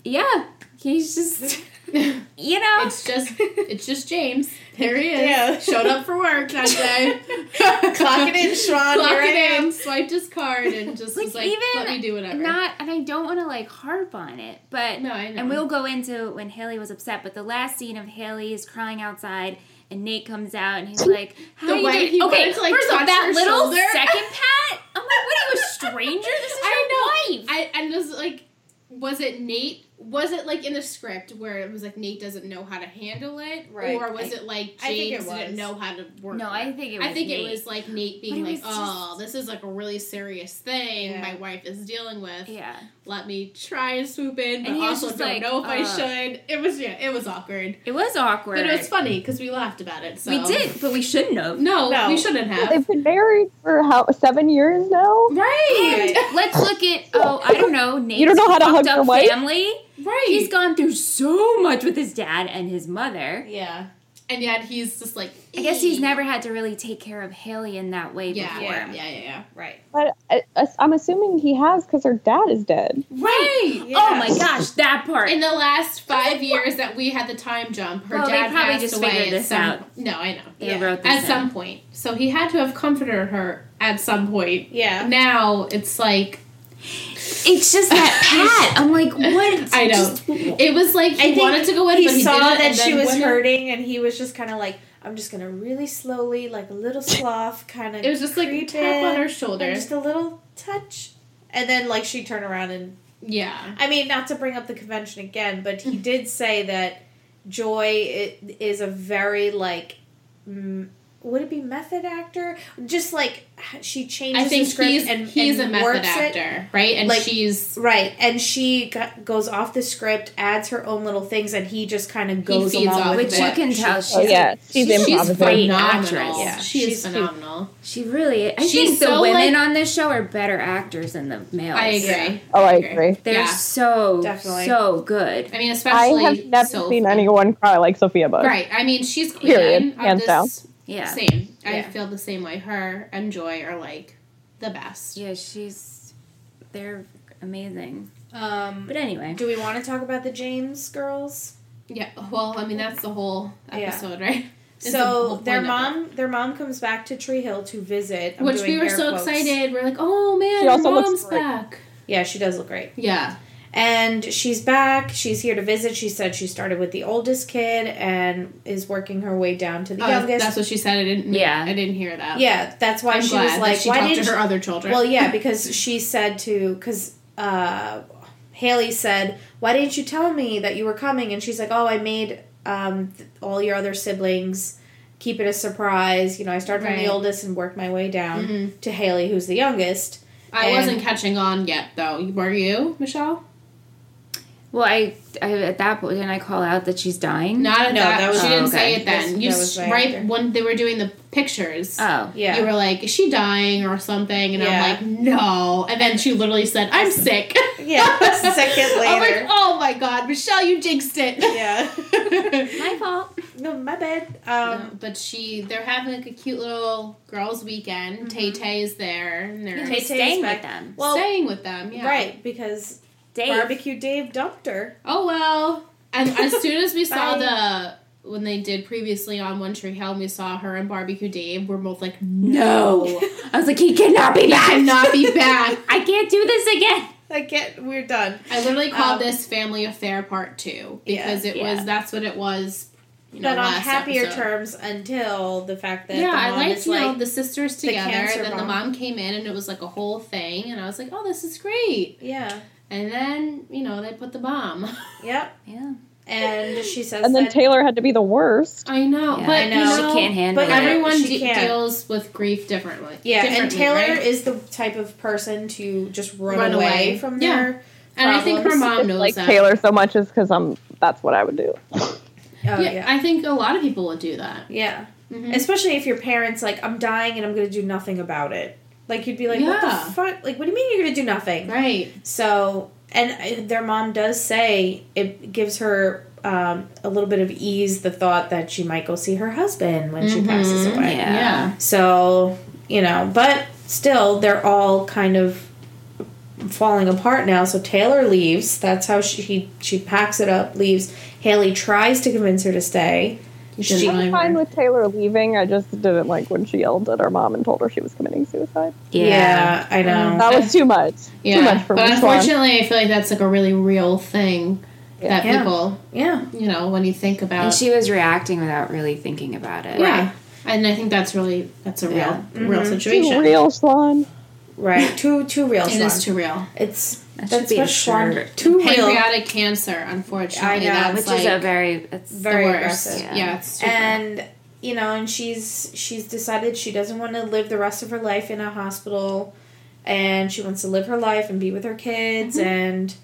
yeah, he's just *laughs* you know. It's just it's just James. There he is. Yeah. Showed up for work that day. *laughs* Clock it in, Sean. Clock Here I am. in, swiped his card, and just Like, was like, even "Let me do whatever." not, and I don't want to like harp on it, but no, I know. And we'll go into when Haley was upset, but the last scene of Haley is crying outside, and Nate comes out, and he's *laughs* like, "How The you doing?" he okay, to, like, first that little shoulder. *laughs* second pat. I'm like, "What are you, a stranger? This is I your wife." I and was like, was it Nate? Was it like in the script where it was like Nate doesn't know how to handle it, Right. or was I- it like think it James didn't know how to work? no, it? I think it was. I think Nate. it was like Nate being like, was "Oh, just- this is like a really serious thing Yeah. my wife is dealing with. Yeah, Let me try and swoop in, but And he was also just don't like, know if I uh, should." It was yeah, it was awkward, it was awkward. but it was funny because we laughed about it. So We did, but we shouldn't have. No, No. we shouldn't have. They've been married for how seven years now. right, Right. Let's look at. Oh, I don't know. Nate's you don't know how to fucked hug up your wife? family. right. He's gone through so much with his dad and his mother. Yeah. And yet he's just like. I guess he's never had to really take care of Haley in that way Yeah, before. yeah, yeah, yeah, yeah. Right. But I, I'm assuming he has because her dad is dead. Right. Yeah. Oh my gosh, that part. In the last five years that we had the time jump, her Well, they dad probably passed just away figured this some, out. No, I know. They Yeah. wrote this At in. some point, so he had to have comforted her at some point. Yeah. Now it's like It's just that *laughs* pat. I'm like, what? I know. Just- it was like he wanted to go in, he but he saw didn't, that she was hurting, and he was just kind of like, I'm just gonna really slowly, like a little *laughs* sloth, kind of. It was just like creep tap on her shoulder. just a little touch, and then like she turned around and. Yeah. I mean, not to bring up the convention again, but he did say that Joy is a very like. Mm, would it be method actor? Just like she changes I think the script he's and he's and a method works it. actor, right? And Like- she's Right, and she got, goes off the script, adds her own little things, and he just kind of goes along off with Which you what can she- tell she's, Oh yeah, she's, she's improvisating. great phenomenal. actress. Yeah. She is She's phenomenal. She really. I She's think the women like- on this show are better actors than the males. I agree. Oh, I agree. agree. They're Yeah. so Definitely. so good. I mean, especially I especially have never Sophie. seen anyone cry like Sophia Bush. Right. I mean, she's queen Period. of Hands this. down. Yeah. Same. I feel the same way. Her and Joy are like the best. Yeah, she's. They're amazing. Um, But anyway. do we want to talk about the James girls? Yeah. Well, I mean, that's the whole Yeah. episode, right? It's so their point of mom, their mom comes back to Tree Hill to visit, I'm Which doing we were so quotes. excited. We're like, oh man, She your also looks mom's great. back. Yeah, she does look great, Yeah. And she's back. She's here to visit. She said she started with the oldest kid and is working her way down to the Oh, youngest. that's what she said. I didn't. Yeah. I didn't hear that. yeah, that's why I'm she glad was that like, she "Why talked didn't to her other children. Well, yeah, *laughs* because she said to because uh, Haley said, "Why didn't you tell me that you were coming?" And she's like, "Oh, I made um, th- all your other siblings keep it a surprise. You know, I started from the oldest and worked my way down Mhm. to Haley, who's the youngest. I And- wasn't catching on yet, though. Were you, Michelle? Well, I, I at that point didn't I call out that she's dying? Not at No, that. that was- she didn't Oh, say it then. That's- you that was right right after. when they were doing the pictures. Oh, Yeah. You were like, "Is she dying or something?" And Yeah. I'm like, "No." And then she literally said, "I'm sick." *laughs* Yeah, a *laughs* second I'm like, "Oh my god, Michelle, you jinxed it." yeah. *laughs* my fault. No, my bad. No, Um, but she, they're having like a cute little girls' weekend. Tay Tay is there, and they're He's Tay-Tay's staying with them. well, staying with them. Yeah, right, because Dave. barbecue Dave dumped her. Oh well. And as soon as we *laughs* saw the when they did previously on One Tree Hill, and we saw her and Barbecue Dave. We're both like, no, I was like, he cannot be he back. cannot be back. *laughs* I can't do this again. I can't. we're done. I literally called Um, this Family Affair Part Two Yeah. because it Yeah. was that's what it was. You know, but on happier episode. terms until the fact that Yeah, the I mom liked is you know like, the sisters the together. cancer then the mom. mom came in and it was like a whole thing, and I was like, oh, this is great. yeah, And then you know they put the bomb. *laughs* yep. Yeah. And she says And then that Taylor had to be the worst. I know, Yeah, but I know. you She can't handle but it. everyone She de- can't. deals with grief differently. Yeah, and Taylor right? is the type of person to just run, Run away, away. from Yeah. their and I think her problems. mom It's knows like that. Taylor so much is because I'm. That's what I would do. Oh, yeah, yeah. I think a lot of people would do that. Yeah. Mhm. Especially if your parents like, I'm dying and I'm gonna do nothing about it. Like you'd be like, what the fuck? Like, what do you mean you're gonna do nothing? Right. So, and uh, their mom does say it gives her um, a little bit of ease the thought that she might go see her husband when she passes away. Yeah. Yeah. So, you know, but still, they're all kind of falling apart now. So Taylor leaves. That's how she she packs it up, leaves. Haley tries to convince her to stay. You She- didn't I'm fine her. with Taylor leaving. I just didn't like when she yelled at her mom and told her she was committing suicide. Yeah, I know. That was too much. Yeah, Too much for but me. Schwahn. unfortunately, I feel like that's like a really real thing that Yeah. people, Yeah. you know, when you think about. And she was reacting without really thinking about it. yeah, and I think that's really that's a real Yeah. real mm-hmm. situation. Too real, Schwahn. Right. Too too real. It Schwahn. is too real. It's That should that's be a what Schwahn. shirt. Too real. Pancreatic cancer, unfortunately, I know, that's Which like is a very it's Very the worst. aggressive. Yeah, Yeah. it's super. and you know and she's she's decided she doesn't want to live the rest of her life in a hospital and she wants to live her life and be with her kids Mm-hmm. and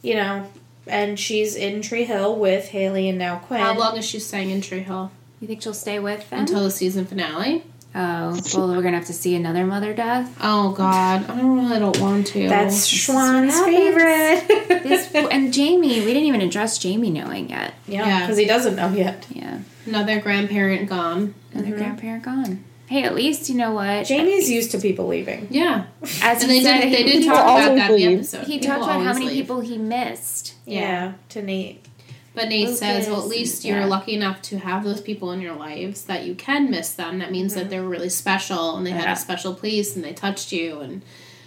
you know and she's in tree hill with haley and now quinn How long is she staying in Tree Hill You think she'll stay with them? until the season finale? Oh, well, we're gonna have to see another mother death. Oh God, I don't really don't want to. that's schwahn's favorite *laughs* This and Jamie, we didn't even address Jamie knowing yet. yeah Yeah. because he doesn't know yet Yeah, another grandparent gone. another mm-hmm. grandparent gone. Hey, at least you know what jamie's used to people leaving Yeah, As and he they said, did. They did People talk about always that in the episode. he People talked about how many leave. people he missed. yeah, Yeah. to nate But Nate says, well, at least you're lucky enough to have those people in your lives that you can miss them. That means that they're really special and they had a special place and they touched you. And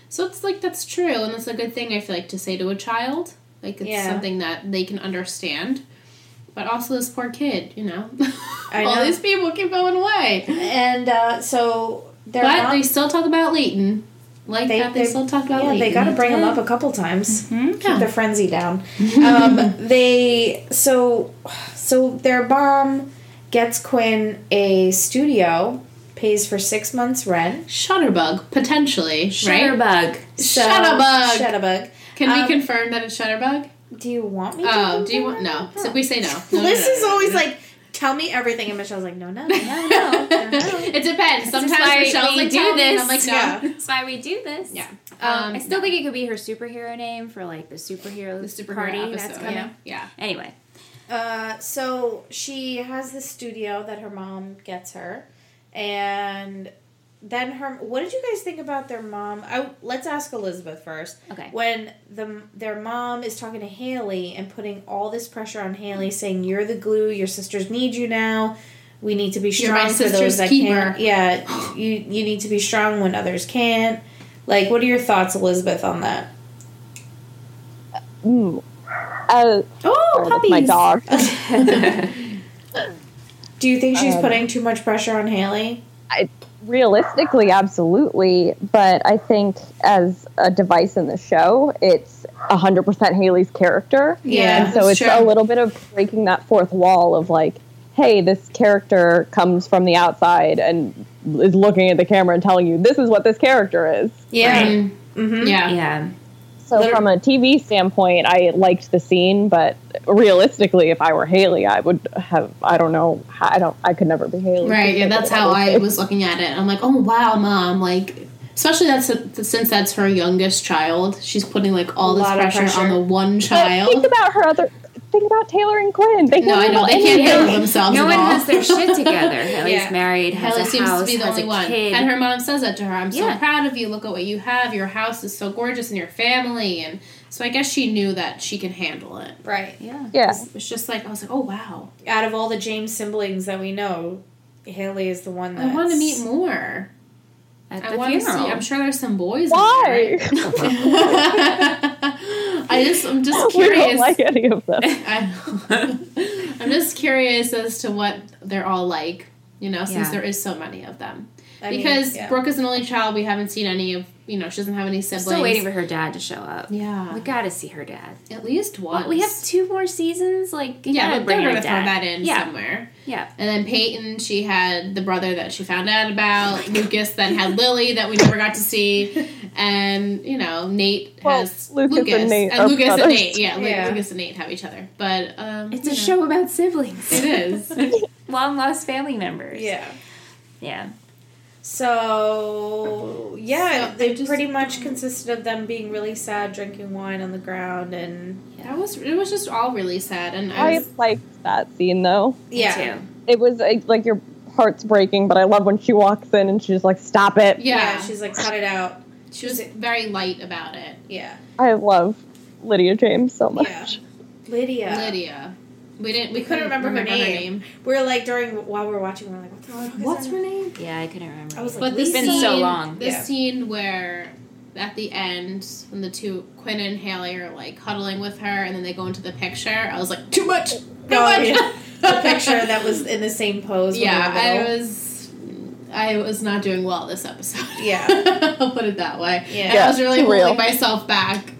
so it's like, that's true. And it's a good thing, I feel like, to say to a child. Like, it's Yeah. something that they can understand. But also, this poor kid, you know? *laughs* All know. these people keep going away. and uh, so they're but not, they still talk about Leyton. Like They- that, they, they- still talk about it. yeah Leyton. they got to bring him did. up a couple times Mhm. keep Yeah. the frenzy down. um, *laughs* they so so their mom gets Quinn a studio, pays for six months rent. Shutterbug, potentially, right? Shutterbug. So, Shutterbug. Shutterbug. Can Um, we confirm that it's Shutterbug? Do you want me? to Oh, do you want that? no? So if we say no. no no, *laughs* Liz no, is no, no, always no. like, "Tell me everything," and Michelle's like, "No, no, No, no. no. *laughs* It depends. Sometimes Michelle's like, do "Tell me," and this. I'm like, no. Yeah. *laughs* That's why we do this. Yeah. Um, Um, I still think it could be her superhero name for like the superhero, The superhero party episode. that's coming. yeah. Yeah. Anyway, Uh, so she has the studio that her mom gets her, and then her. What did you guys think about their mom? I, let's ask Elizabeth first. okay. When the their mom is talking to Haley and putting all this pressure on Haley, saying you're the glue, your sisters need you now. We need to be strong for those that keeper." can't. Yeah, you you need to be strong when others can't. Like, what are your thoughts, Elizabeth, on that? Uh, Oh, sorry, that's my dog. *laughs* *laughs* Do you think she's Um, putting too much pressure on Haley? Realistically, absolutely. But I think as a device in the show, it's 100% Haley's character. Yeah, and so it's true. a little bit of breaking that fourth wall of like, hey, this character comes from the outside and is looking at the camera and telling you this is what this character is. Yeah. Mhm. Mm-hmm. Yeah. Yeah. So Liter- from a TV standpoint, I liked the scene, but realistically, if I were Haley, I would have. I don't know. I don't. I could never be Haley. Right. Yeah, that's how I *laughs* was looking at it. I'm like, oh wow, mom. Like, especially that's since that's her youngest child. She's putting like all this pressure, pressure. on the one But child. think about her other. Think about Taylor and Quinn. They no, I know they can't handle anything. themselves. No at one all. has their shit together. *laughs* Haley's Yeah. married, has Haley a seems house, to be the only one. kid. And her mom says that to her. I'm so proud of you. Look at what you have. Your house is so gorgeous and your family. And so I guess she knew that she can handle it. Right. yeah. Yeah. It's just like, I was like, oh wow. Out of all the James siblings that we know, Haley is the one that I want to meet more. At I the want to see. funeral. I'm sure there's some boys. Why? *laughs* *laughs* In there, right? I just, I'm just *laughs* we curious. don't like any of them. *laughs* I, I'm just curious as to what they're all like. You know, since Yeah. there is so many of them. I mean, because yeah. Brooke is an only child, we haven't seen any of. You know, she doesn't have any siblings. We're Still waiting for her dad to show up. Yeah, We gotta see her dad. at least once. Well, we have two more seasons. Like, Yeah, gotta but bring they're gonna throw that in Yeah. somewhere. Yeah. And then Peyton, she had the brother that she found out about. Lucas then had Lily that we never got to see, *laughs* and you know Nate Well, has Lucas and Nate and are Lucas and. Nate. Yeah, Lu- Yeah. Lucas and Nate have each other. But um, It's a know, show about siblings. It is. *laughs* *laughs* Long lost family members. Yeah. Yeah. So yeah, So, they just- pretty much consisted of them being really sad, drinking wine on the ground, and That was it. Was just all really sad, and I I was, liked that scene though. Me yeah, too. It was like, like your heart's breaking, but I love when she walks in and she's like, "Stop it!" yeah, yeah. She's like, cut it out. She was very light about it. Yeah, I love Lydia James so much. Yeah. Lydia. Lydia, we didn't. We, We couldn't mm-hmm. remember, her, name. name. We were like during while we were watching, We are like, what the fuck What's her her name? Yeah, I couldn't remember. I was like, But this it's been scene, so long. This Yeah. scene where at the end when the two Quinn and Haley are like huddling with her, and then they go into the picture, I was like, too much, too Oh, much. yeah. *laughs* the picture that was in the same pose. when yeah, we were I was. I was not doing well this episode. Yeah. *laughs* I'll put it that way. Yeah. And I was really too real. myself back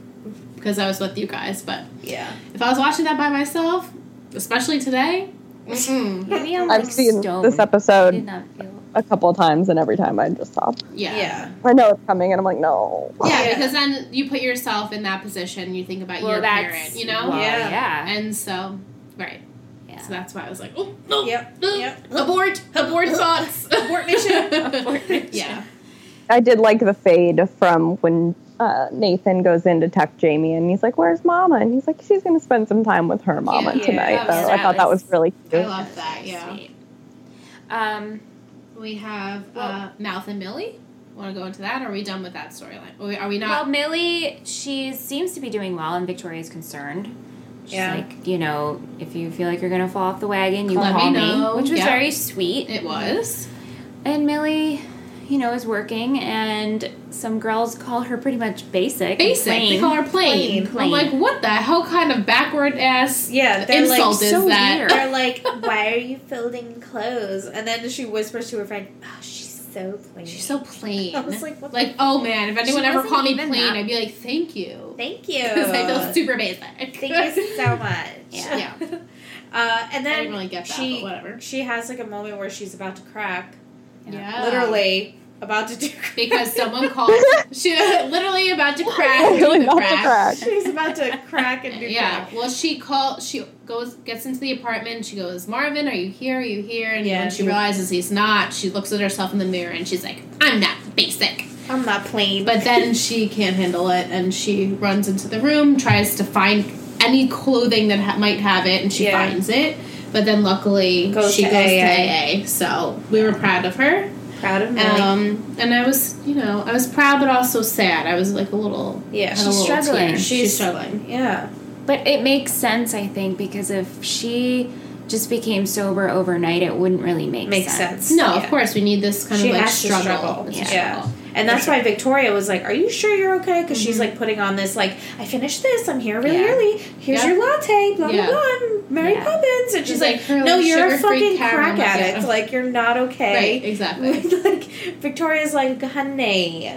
because I was with you guys. But Yeah. if I was watching that by myself, especially today, mm-hmm. I'm I've like seen stoned. this episode feel. a couple of times, and every time I just stop. yeah. Yeah. I know it's coming, and I'm like, no. Yeah, Yeah. because then you put yourself in that position. You think about Well, your parent, you know. well, Yeah. yeah. And so, right. Yeah. So that's why I was like, oh no, Yep, no, yep. abort, *laughs* abort thoughts, *laughs* Abort mission. *laughs* Abort mission. Yeah, I did like the fade from when uh, Nathan goes in to tuck Jamie, and he's like, "Where's Mama?" And he's like, "She's going to spend some time with her Mama Yeah, tonight." yeah, so I thought that was- was really I cute. love that. Yeah, Sweet. Um, we have uh, Well- Mouth and Millie. Want to go into that? Or are we done with that storyline? Are we- Are we well, not? Millie, she seems to be doing well, and Victoria's concerned. She's Yeah. like, you know, if you feel like you're gonna fall off the wagon, you Let call me me, know. which was Yeah. very sweet. it was. And Millie, you know, is working, and some girls call her pretty much basic. and Basic. They call her plain. Plain. I'm like, what the hell kind of backward ass Yeah, they're like insult is so that? weird. They're like, why are you folding clothes? And then she whispers to her friend, oh, she's so plain. She's so plain. *laughs* I was like, what the like, oh man, if anyone She ever wasn't called me plain, I'd be like, thank you. Thank *laughs* you. Because I feel super basic. Thank you so *laughs* much. Yeah. Yeah. *laughs* Uh, and I then didn't really get that, she but whatever. she has like a moment where she's about to crack, Yeah. literally about to do Because someone called. She literally about to crack. Really do the about to crack. crack. she's about to crack and do Yeah. crack. Well, she called. She goes, gets into the apartment. She goes, Marvin, are you here? Are you here? And Yeah, when she she- realizes he's not, she looks at herself in the mirror and she's like, I'm not basic. I'm not plain. But then she can't handle it and she runs into the room, tries to find any clothing that ha- might have it, and she Yeah. finds it. But then luckily Goes she to goes AA. to AA. So we were proud of her. proud of Millie. Um, and I was, you know, I was proud but also sad. I was like a little. Yeah, she's little struggling. She's, She's- struggling. yeah. But it makes sense, I think, because if she just became sober overnight, it wouldn't really make Makes sense. sense. No, Yeah. of course we need this kind She of like has to struggle. struggle. It's a Yeah. Struggle. And that's why Victoria was like, "Are you sure you're okay?" Because she's Mhm. like putting on this like, "I finished this. I'm here really Yeah. early. Here's Yeah. your latte. Blah Yeah. blah blah. I'm Mary Yeah. Poppins." And she's She's like, like, "No, you're a fucking crack addict. macchiato." Like you're not okay." Right, *laughs* exactly. like Victoria's like, "Honey,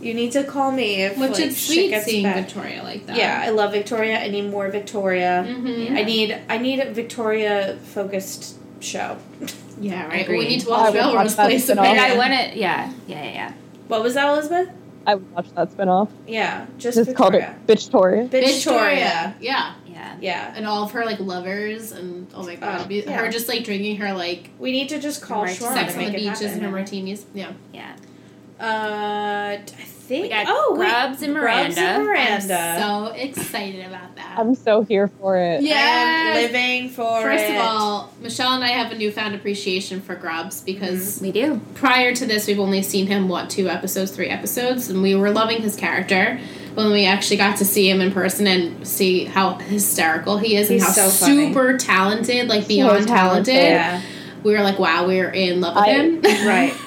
you need to call me if Which like, it's shit sweet gets seeing bad." Victoria like that. Yeah, I love Victoria. I need more Victoria. Mm-hmm. I need I need a Victoria focused show. Yeah, right. Agreed. We need to watch would watch Melrose that Place. spin-off. Like, again. I want it. yeah, yeah, yeah, yeah. What was that, Elizabeth? I would watch that spinoff. Yeah, just Just called it Victoria. Bitchtoria. Victoria. Yeah. Yeah. Yeah. And all of her like lovers and oh my god, Oh, be- yeah. her just like drinking her like We need to just call Right, sex on the make it beaches and her martinis. Yeah. Yeah. Uh, I think. We got oh, wait. Grubbs and Grubbs and Miranda. Miranda. I'm so excited about that. I'm so here for it. Yeah. I am Yes. living for First it. of all, Michelle and I have a newfound appreciation for Grubbs because mm-hmm. We do. prior to this, we've only seen him what two episodes, three episodes, and we were loving his character. But when we actually got to see him in person and see how hysterical he is He's and how so funny. super talented, like So beyond talented, talented. yeah. we were like, wow, we're in love with I- him. Right. *laughs*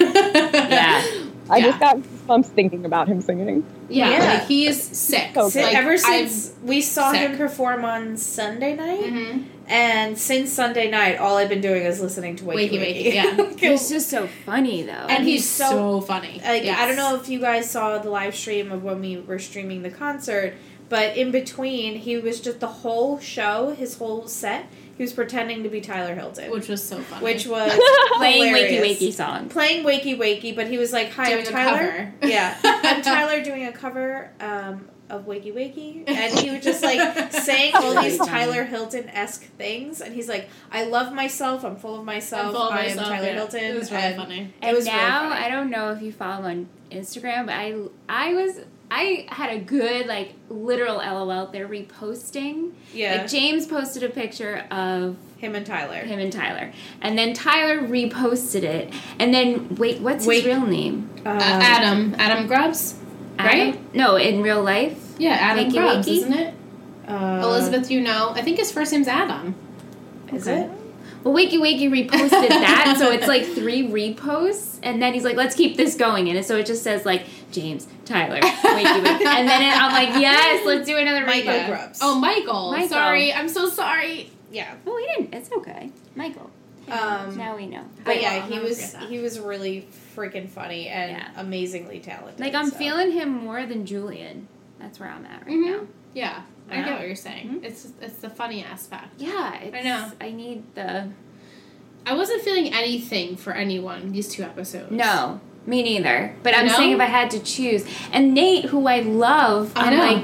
Yeah. I Yeah. just got goosebumps thinking about him singing. Yeah, Yeah. like he's sick. So Like, ever since we saw sick. him perform on Sunday night, hmm and since Sunday night, all I've been doing is listening to Wakey Wakey Wakey. Wakey, yeah. *laughs* He's just so funny, though. and, And he's, he's so, so- funny. like Yes. I don't know if you guys saw the live stream of when we were streaming the concert, but in between, he was just the whole show, his whole set. He was pretending to be Tyler Hilton, which was so funny. which was *laughs* Playing Wakey hilarious. Wakey songs. Playing Wakey Wakey, but he was like, "Hi, Doing I'm Tyler." *laughs* Yeah, I'm *laughs* Tyler doing a cover um, of Wakey Wakey, and he was just like saying all these Tyler Hilton esque things, and he's like, "I love myself. I'm full of myself. I'm full of I myself, Tyler yeah. Hilton." It was really and funny. It And was really now funny. I don't know if you follow him on Instagram, but I I was I had a good like literal LOL. They're reposting. Yeah, Like James posted a picture of him and Tyler. him and Tyler, and then Tyler reposted it, and then wait, what's Wait. his real name? Uh, Adam, Adam Grubbs, right? No, in real life. Yeah, Adam Wakey Grubbs, Wakey? isn't it? uh, Elizabeth, you know. I think his first name's Adam. Is Okay. it? Well, Wakey Wakey reposted that, so it's like three reposts, and then he's like, "Let's keep this going," and so it just says like James, Tyler, Wakey Wakey, and then it, I'm like, "Yes, let's do another Michael repost." Grubbs. Oh, Michael. Michael. Sorry, I'm so sorry. yeah. Well, we didn't. It's okay, Michael. Um, now we know. But I yeah, will. he was he was really freaking funny and Yeah. amazingly talented. Like I'm so. feeling him more than Julian. That's where I'm at right Mhm. now. Yeah, I Yeah. get what you're saying. Mhm. It's it's the funny aspect. Yeah, it's, I know. I need the I wasn't feeling anything for anyone these two episodes. no. Me neither. But You I'm know? saying if I had to choose, and Nate, who I love, I I'm know. like,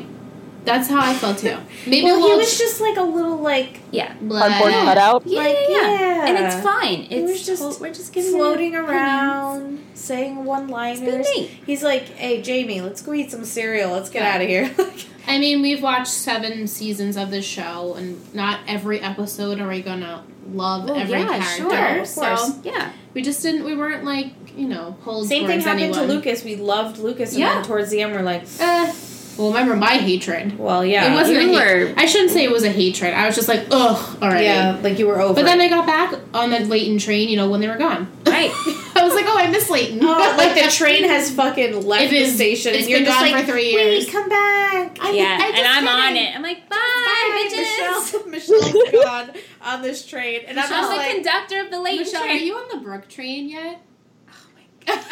That's how I felt too. *laughs* Maybe well, a he was just like a little like yeah, Cardboard blah. cutout. yeah, Like, yeah, yeah. and it's fine. It's was just we're just giving floating it around, saying one liners. opinions. It's being Nate. He's like, "Hey, Jamie, let's go eat some cereal. Let's get Yeah. out of here." *laughs* I mean, we've watched seven seasons of this show, and not every episode are we gonna love Well, every yeah, character. sure, of so. Yeah, we just didn't. We weren't like you know Same thing happened to. Lucas. We loved Lucas, and Yeah. then towards the end, we're like, Eh, well, remember my hatred. "Well, yeah, It wasn't you a were I shouldn't say it was a hatred. I was just like, ugh, already. yeah, like you were over." But then. I got back on the Leyton train, you know, when they were gone. *laughs* right. I was like, oh, I miss Leyton. Oh, *laughs* like the train has fucking left the station, it's and you're been gone like, for three "Wait, years." come back!" I- yeah, and I'm on it. I'm like, bye, Bye, bitches. Michelle. *laughs* Michelle's gone on this train, and I'm I'm the like, conductor of the late Michelle, are you on the Brooke train yet? Oh my god.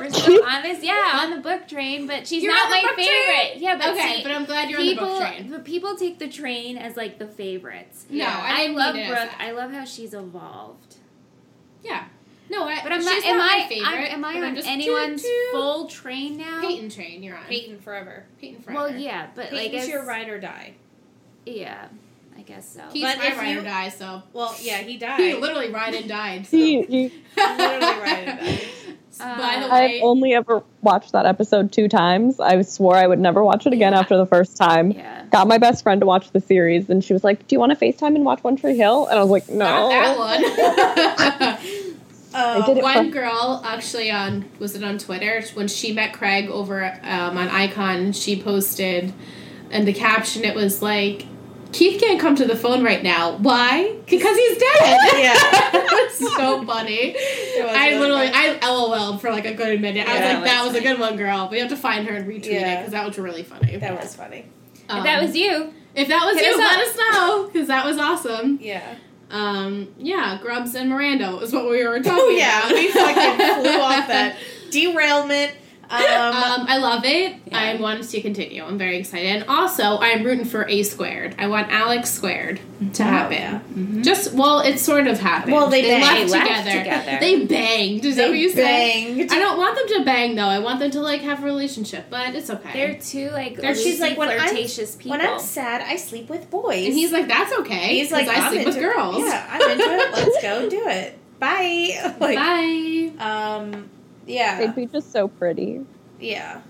We're still on yeah, *laughs* on the book train, but she's You're not my book train? favorite. Yeah, but okay, see, but I'm glad you're people, on the Brooke train. but people take the train as like the favorites. No, I, I didn't love mean it as Brooke. that. I love how she's evolved. Yeah. No, I, But I'm she's not. Am my I? favorite. I'm, I but I'm on anyone's toot, toot. full train now? Peyton train? You're on. Peyton forever. Peyton forever. Well, yeah, but like Peyton's as, your ride or die. Yeah, I guess so. He's But my if ride you- or die. So Well, yeah, he died. he literally ride and died. So. He, he, *laughs* literally ride or *laughs* die. By the Uh, way, I've only ever watched that episode two times. I swore I would never watch it again Yeah. after the first time. yeah. Got my best friend to watch the series, and she was like, "Do you want to Facetime and watch One Tree Hill?" And I was like, "No." not that *laughs* one. Uh, *laughs* I did it One for- girl actually on was it on Twitter when she met Craig over um, on EyeCon. She posted, and the caption it was like, "Keith can't come to the phone right now. Why? Because he's dead." *laughs* Yeah. *laughs* it was so funny. It I really literally funny. I LOL'd for like a good minute. I was like, "That that's was a good one, girl." We have to find her and retweet it because that was really funny. that was funny. Um, if that was you, if that was you, us let up. us know because that was awesome. Yeah. Um, yeah, Grubbs and Miranda is what we were talking about. Oh yeah, about. we fucking flew off that *laughs* derailment. Um, Um, I love it. Yeah. I want to see it continue. I'm very excited. And also, I'm rooting for A squared. I want Alex squared to Oh, happen. yeah. Just well, it sort of happened. Well, they banged. left, They left together. together. They banged. Is that what you said? banged. I don't want them to bang though. I want them to like have a relationship, but it's okay. They're two like They're- loosey, she's like, when I'm- flirtatious people. When I'm sad, I sleep with boys. and he's like, "That's okay." he's like, 'cause I sleep with into- girls. Yeah, I'm into it. Let's go do it. Bye. *laughs* Like, Bye. um, yeah, They'd be just so pretty. yeah,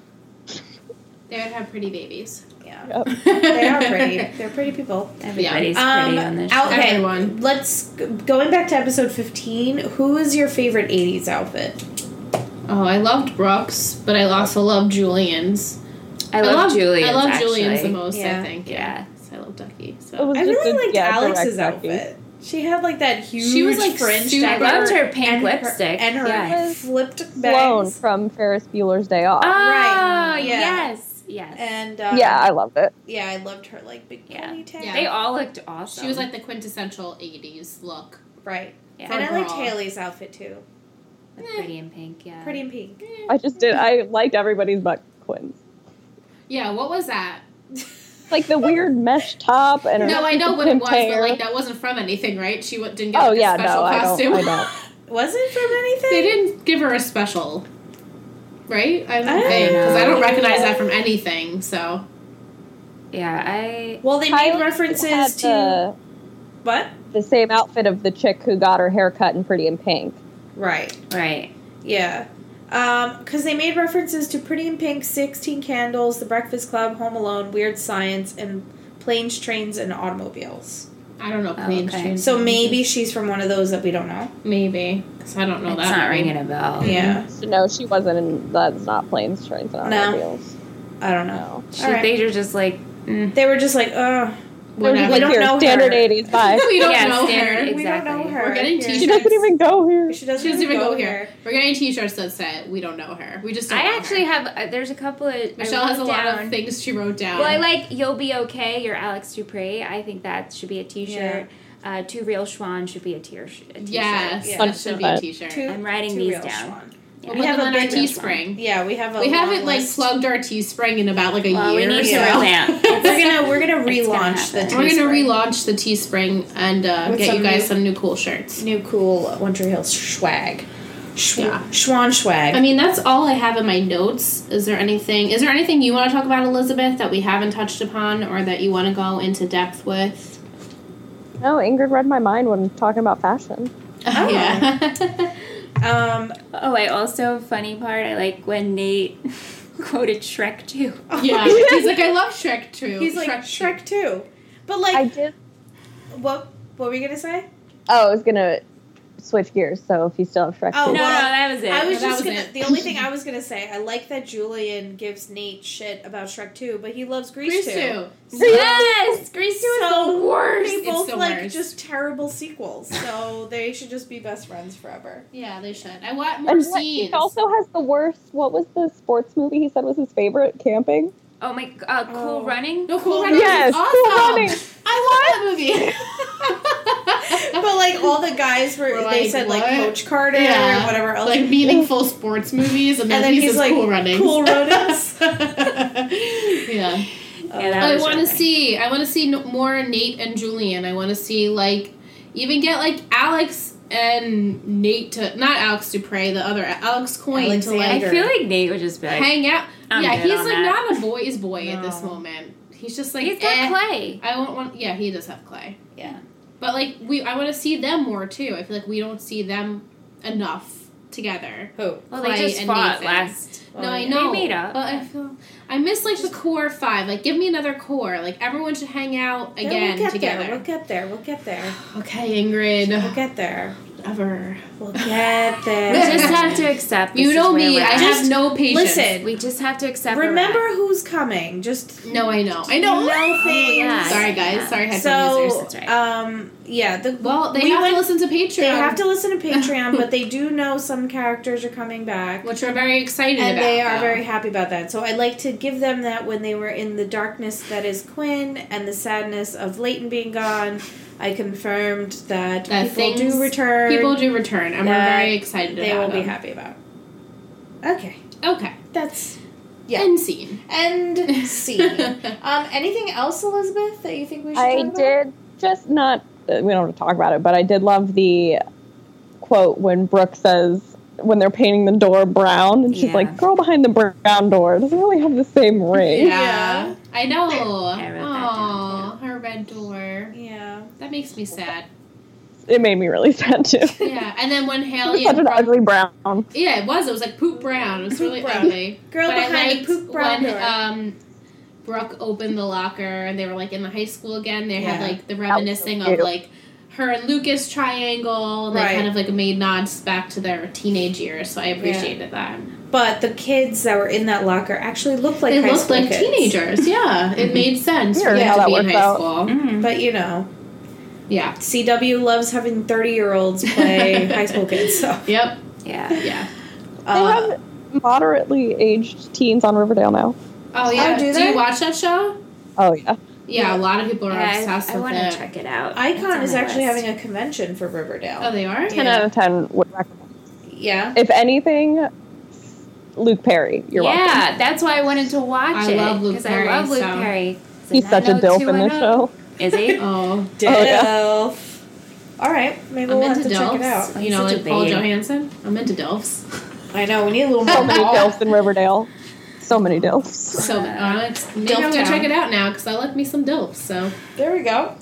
They would have pretty babies. yeah. Yep. *laughs* They are pretty. They're pretty people. Everybody's Um, pretty on this. out- show. okay, Everyone. let's going back to episode fifteen. Who is your favorite '80s outfit? Oh, I loved Brooke's, but I also loved Julian's. I love loved- Julian's. I love. Julian's the most. Yeah. I think. Yeah. So I love Ducky. It So was I just really a- liked yeah, Alex's direct Ducky. outfit. She had like that huge She was, like, fringe. super- down I loved her and pink lipstick. and her Yeah. flipped Flown bangs. from Ferris Bueller's Day Off. Oh, Right. Yeah. yes, yes. And um, yeah, I loved it. yeah, I loved her like big Yeah. ponytail. Yeah. they all looked awesome. she was like the quintessential '80s look. right. Yeah. And I liked Overall. Haley's outfit too. The pretty in pink. Yeah, Pretty in pink. I just did. I liked everybody's but Quinn's. Yeah. What was that? *laughs* Like the weird mesh top and her No, I know what it was, hair. but like that wasn't from anything, right? She w- didn't get oh like, yeah, a special no, I costume. don't. I *laughs* don't. Was it from anything? they didn't give her a special, right? I I don't don't think because I don't know. recognize that from anything. So Yeah, I. Well, they made Kylie references to the, what? the same outfit of the chick who got her hair cut in Pretty in Pink. Right. Right. Yeah. Um, because they made references to Pretty in Pink, Sixteen Candles, The Breakfast Club, Home Alone, Weird Science, and Planes, Trains, and Automobiles. I don't know. Oh, Planes, okay. Trains, So maybe she's from one of those that we don't know. maybe because I don't know it's that. not ringing a bell. Yeah. No, she wasn't in. That's not planes, trains, and automobiles. No. automobiles. I don't know. She, Alright. They were just like, mm. They were just like, uh, They were just Whatever. We don't here, know standard her. 80s vibe. *laughs* we don't Yeah, know standard- her. we don't know her. We're getting t-shirts. She doesn't even go here. She doesn't, She doesn't even go here. here. We're getting T-shirts that say we don't know her. We just don't I know actually her. have. Uh, there's a couple of. Michelle has a wrote lot of things she wrote down. Well, I like "You'll Be Okay." You're Alex Dupre. I think that should be a T-shirt. Uh, "Two Real Schwahn" should be a, tier- a T-shirt. Yes, Yeah. that should be a 100%. T-shirt. Two- I'm writing two these real down. Schwahn. We'll We have a our big Teespring. Yeah, we have a We haven't like list. plugged our Teespring in about like a Well, we year. need to so. revamp. *laughs* We're gonna we're gonna It's gonna relaunch the happen. We're gonna relaunch the Teespring and uh, get you guys new- some new cool shirts. new cool One Tree Hill swag. Schw- Yeah. Schwahn swag. I mean, that's all I have in my notes. Is there anything? Is there anything you want to talk about, Elizabeth, that we haven't touched upon, or that you want to go into depth with? No, Ingrid read my mind when talking about fashion. *laughs* Oh. yeah. *laughs* um, Oh, I also funny part. I like when Nate *laughs* quoted Shrek too. yeah. *laughs* He's like, I love Shrek too. he's like Shrek, Shrek, too. But like, I did. what what were you gonna say? Oh, I was gonna switch gears. So if you still have Shrek, Oh, too. no, no, that was it. I was that just was gonna. it. The only thing I was gonna say, I like that Julian gives Nate shit about Shrek 2, but he loves Grease, Grease 2. too. yes, Grease two is the worst. They It's both the like worst. just terrible sequels, so *laughs* they should just be best friends forever. Yeah, they should. I want more and what, scenes. he also has the worst. What was the sports movie he said was his favorite? Camping. Oh my, uh, Cool Oh. Running. no cool Cool Runnings Yes, is Cool awesome. Runnings. I love that movie. *laughs* but like all the *laughs* guys were, We're they like, said like what? Coach Carter Yeah. and whatever else. like meaningful sports movies, and then, And then he he's says like, cool runnings. Cool Runnings. *laughs* yeah. Yeah, I want to see. I want to see no- more Nate and Julian. I want to see like even get like Alex and Nate to not Alex Dupre, the other Alex Coyne to like. I feel like Nate would just be like, hang out. I'm yeah, he's like that. not a boy's boy at this moment. He's just like he's got eh. Clay. I won't want. Yeah, he does have Clay. Yeah. But like we, I want to see them more too. I feel like we don't see them enough together. Who? Well, Clay they just and fought Nathan. last. no, Well, I know. They made up. But I feel I miss like the core five. Like, give me another core. Like, everyone should hang out Yeah, again we'll get together. there. We'll get there. We'll get there. *sighs* Okay, Ingrid. We'll get there. Ever. We'll get *laughs* there. We there. just have to accept. This You know me. I at. have Just no patience. Listen, We just have to accept. remember who's coming. Just No, I know. I know. know things. yeah. Sorry, guys. Sorry, headphone So, users. That's right. um, yeah. The, Well, they we have went- to listen to Patreon. They have to listen to Patreon, *laughs* but they do know some characters are coming back. which we're very excited and about. they are though. very happy about that. So I like to give them that when they were in the darkness that is Quinn and the sadness of Leyton being gone. I confirmed that, That people things- do return. People do return, and we're very excited they about will be happy about. Okay. Okay. that's yeah. End scene. End *laughs* scene. um, anything else, Elizabeth, that you think we should? I talk about? did just not. uh, We don't have to talk about it, but I did love the quote when Brooke says when they're painting the door brown, and she's Yeah. like, "Girl behind the brown door doesn't really have the same ring." Yeah. I know. I wrote that her red door. Yeah. That makes me sad. It made me really *laughs* sad too. Yeah, and then when Haley such an Brooke- ugly brown. Yeah, it was. It was like poop brown. It was Poop really brown. ugly. Girl but behind the liked poop brown when door. um, Brooke opened the locker and they were like in the high school again. They had like the reminiscing of like her and Lucas triangle. And Right. They kind of like made nods back to their teenage years. So I appreciated that. But the kids that were in that locker actually looked like they high looked school like kids. teenagers. Yeah, it made sense for them how to that be in high out. school. Mhm. But you know, Yeah. CW loves having thirty-year-olds play *laughs* high school kids. So Yep. Yeah. Yeah. They uh, have moderately aged teens on Riverdale now. Oh yeah. do do they? you watch that show? Oh yeah. Yeah, a lot of people are Yeah, obsessed I, I with want it. to check it out. EyeCon is actually having a convention for Riverdale. Oh, they are. Ten Yeah. out of ten would recommend. yeah. If anything, Luke Perry. You're welcome. yeah, welcome. that's why I wanted to watch I it. love Luke 'cause Perry, I love Luke so- Perry. He's such a dilf in this show. Is he? Oh, Dilf. All right, maybe I'm we'll have into to check it Dilfs. out. You He's know, such a like Paul babe. Johansson. I'm into Dilfs. I know we need a little *laughs* So many Paul. dilfs in Riverdale. So many dilfs. So uh, it's, maybe Dilf I'm gonna Town. check it out now because I like me some Dilfs. So There we go.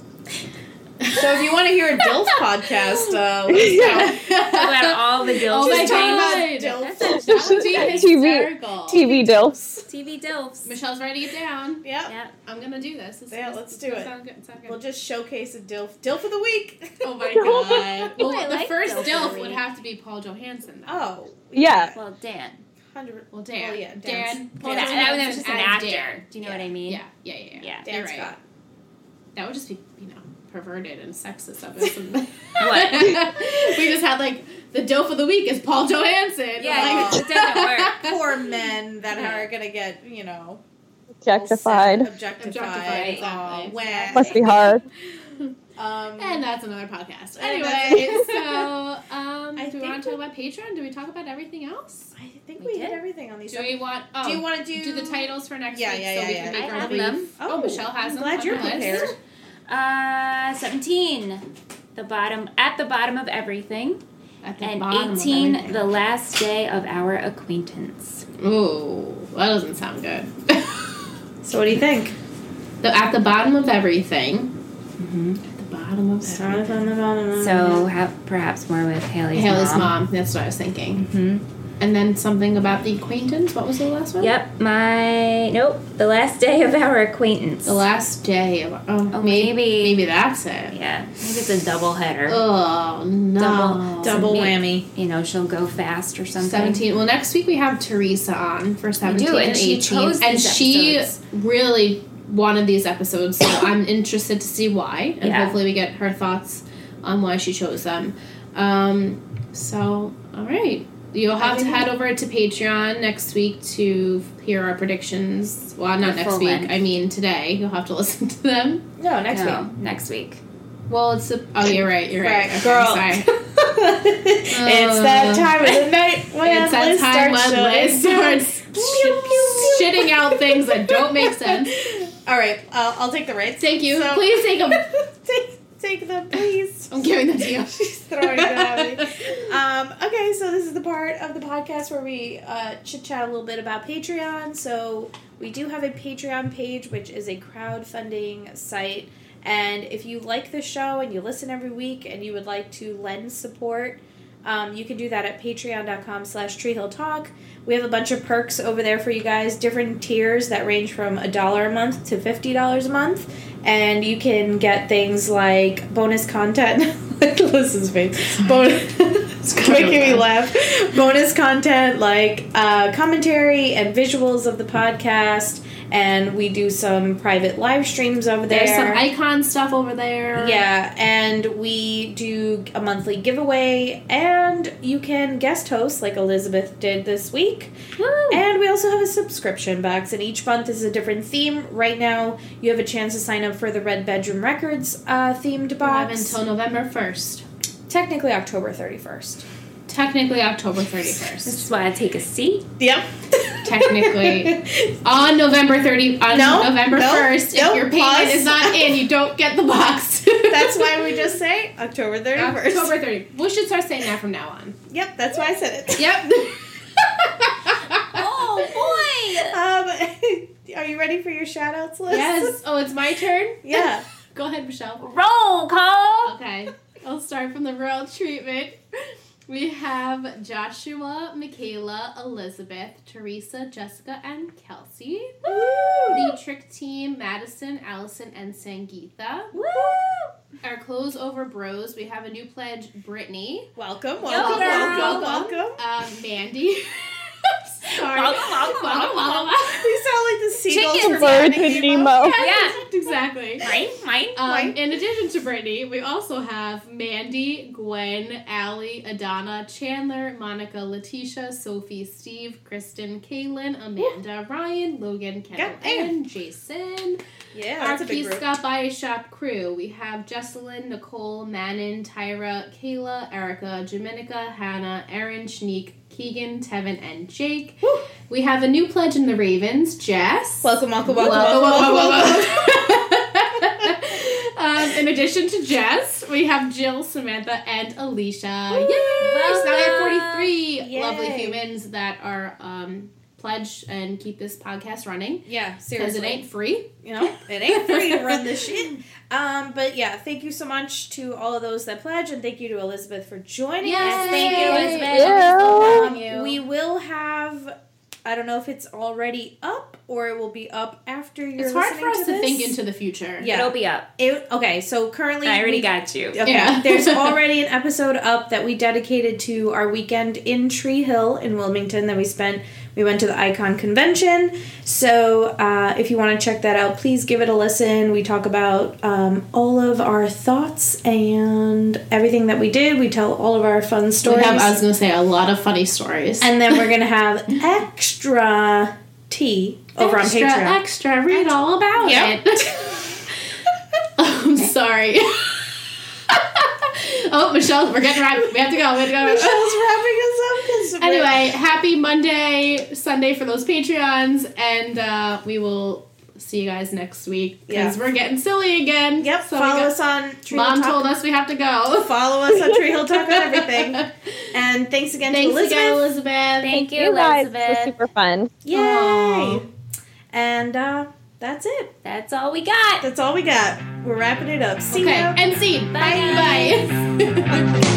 So if you want to hear a Dilf *laughs* podcast, uh, let us know. Talk about all the dilfs. Oh my Just talking about God. Dilf. that would be *laughs* TV hysterical. TV dilfs. TV dilfs. Michelle's writing it down. Yep. Yeah. I'm gonna do this. This- Yeah, this- let's this do does it. Sound good. Sound good. We'll just showcase a Dilf. Dilf of the week. *laughs* oh my god. Well, the like first Dilf Dilf would have to be Paul Johansson. Though. Oh. Yeah. Well, Dan. Hundred. Well, Dan. Well, yeah, Dan. Dan's- Paul that, that was just an as actor. Dan. Do you know Yeah. what I mean? Yeah, yeah, yeah, yeah. Yeah. Dan You're right. Scott. That would just be, you know, perverted and sexist of us. *laughs* What? *laughs* we just had like the dope of the week is Paul Johansson. Yeah, Like, it doesn't work. *laughs* Poor men that Yeah. are gonna get you know Objectified. objectified. Objectified, exactly. wah. Must be hard. Um, and that's another podcast. Anyway, so um, I do we want to we- talk about Patreon? Do we talk about everything else? I think We we, did. hit everything on these. Do we want? Oh, Do you want to do do the titles for next Yeah, week yeah, so yeah, we yeah. can make I our have brief? them. Oh, Michelle has I'm them glad you're her list. prepared. Uh, 17. The bottom, at the bottom of everything. At the And bottom of 18, everything. the last day of our acquaintance. Ooh, that doesn't sound good. *laughs* So what do you think? the, at the bottom of everything. Mm-hmm. At the bottom of everything. So, have perhaps more with Haley's, Haley's mom. mom. That's what I was thinking. hmm And then something about the acquaintance. What was the last one? Yep, my. Nope, the last day of our acquaintance. The last day of. Oh, Oh, maybe, maybe- maybe that's it. Yeah, maybe it's a double header. Oh no. Double- Double me- whammy. You know, she'll go fast or something. Seventeen. Well, next week we have Teresa on for seventeen and she eighteen, chose and these she episodes. really wanted these episodes. So I'm interested to see why, and Yeah. hopefully we get her thoughts on why she chose them. Um, so all right. You'll have to head over to Patreon next week to hear our predictions. Well, not next week. length. I mean today. You'll have to *laughs* listen to them. No, next no, week. next week. Well, it's a, oh, you're right. You're right, Right, Okay, girl. Sorry. *laughs* it's that time of the *laughs* night when it's that Liz time starts when Liz starts sh- shitting out things that don't make sense. All right, uh, I'll take the rates. Thank you. So- Please take them. Take, them, please. *laughs* I'm giving them to you. *laughs* She's throwing it at me. Um, okay, so this is the part of the podcast where we uh, chit chat a little bit about Patreon. So we do have a Patreon page, which is a crowdfunding site. And if you like the show and you listen every week and you would like to lend support, um, you can do that at patreon.com slash treehilltalk. We have a bunch of perks over there for you guys, different tiers that range from a dollar a month to $50 a month. And you can get things like bonus content. Liz's face. Bonus. it's making me laugh. Bonus content like uh, commentary and visuals of the podcast. And we do some private live streams over there. There's some EyeCon stuff over there. Yeah, and we do a monthly giveaway, and you can guest host like Elizabeth did this week. Woo! And we also have a subscription box, and each month is a different theme. Right now, you have a chance to sign up for the Red Bedroom Records uh, themed box. until November 1st. Technically, October 31st. Technically October 31st. This is why I take a seat. Yep. technically. *laughs* on November 30, on No, November no, 1st, no, if your payment pause. is not in, you don't get the box. *laughs* That's why we just *laughs* say October 31st. October 30. We should start saying that from now on. Yep, that's why I said it. Yep. Oh boy. Um, are you ready for your shout outs list? yes. Oh, it's my turn? Yeah. Go ahead, Michelle. Roll call. Okay, I'll start from the royal treatment. We have Joshua, Michaela, Elizabeth, Teresa, Jessica, and Kelsey. The trick team, Madison, Allison, and Sangeetha. Woo! Our clothes over bros, we have a new pledge, Brittany. Welcome, welcome, girl. welcome, welcome. Um, Mandy. *laughs* Sorry. Welcome, welcome, welcome, welcome. We sound like the seagulls Chickens. from Birds Finding and Nemo. Yeah. *laughs* exactly. Right, mine. Um, Mine. in addition to Brittany, we also have Mandy, Gwen, Allie, Adana, Chandler, Monica, Letitia, Sophie, Steve, Kristen, Kaylin, Amanda, Ryan, Logan, Kendall, Goddamn. and Jason. Yeah, Our that's a big group. Scott Buy Shop crew. We have Jesselyn, Nicole, Manon, Tyra, Kayla, Erica, Jaminica, Hannah, Erin, Shanique, Keegan, Tevin, and Jake. Woo. We have a new pledge in the Ravens, Jess. Welcome, welcome, welcome, Welcome, welcome, welcome, welcome, welcome. welcome. *laughs* um, in addition to Jess, we have Jill, Samantha, and Alicia. Yay! Welcome. So now we have 43 Yay. lovely humans that are um, pledged and keep this podcast running. Yeah, Because it ain't free. You know, *laughs* it ain't free to *laughs* run this shit. Um, but yeah, thank you so much to all of those that pledge, and thank you to Elizabeth for joining Yes, us. thank you, Elizabeth. Yeah. Thank. We will have. I don't know if it's already up or it will be up after you're It's hard listening for us to, this. think into the future. Yeah. It'll be up. It, okay, so currently I already we- got you. Okay. Yeah. *laughs* There's already an episode up that we dedicated to our weekend in Tree Hill in Wilmington that we spent. We went to the EyeCon Convention. So uh, if you want to check that out, please give it a listen. We talk about um, all of our thoughts and everything that we did. We tell all of our fun We stories. have, I was going to say, a lot of funny stories. and then we're going to have *laughs* extra tea over extra, on Patreon. Extra, read all about Yep. it. *laughs* I'm sorry. *laughs* oh, Michelle, we're getting ready. We have to go. We have to go. Michelle's wrapping us up. 'cause we're- Anyway, happy Monday, Sunday for those Patreons, and uh, we will see you guys next week because Yeah. we're getting silly again. Yep, So follow got- us on Tree Mom Hill Talk. told us we have to go. Follow us on Tree Hill Talk on everything. *laughs* And thanks again Thanks to Elizabeth. again, Elizabeth. Thank you, You guys, it was super fun. Yay! Aw. And uh, that's it. That's all we got. That's all we got. We're wrapping it up. See Okay, ya. and scene. Bye. Bye. *laughs*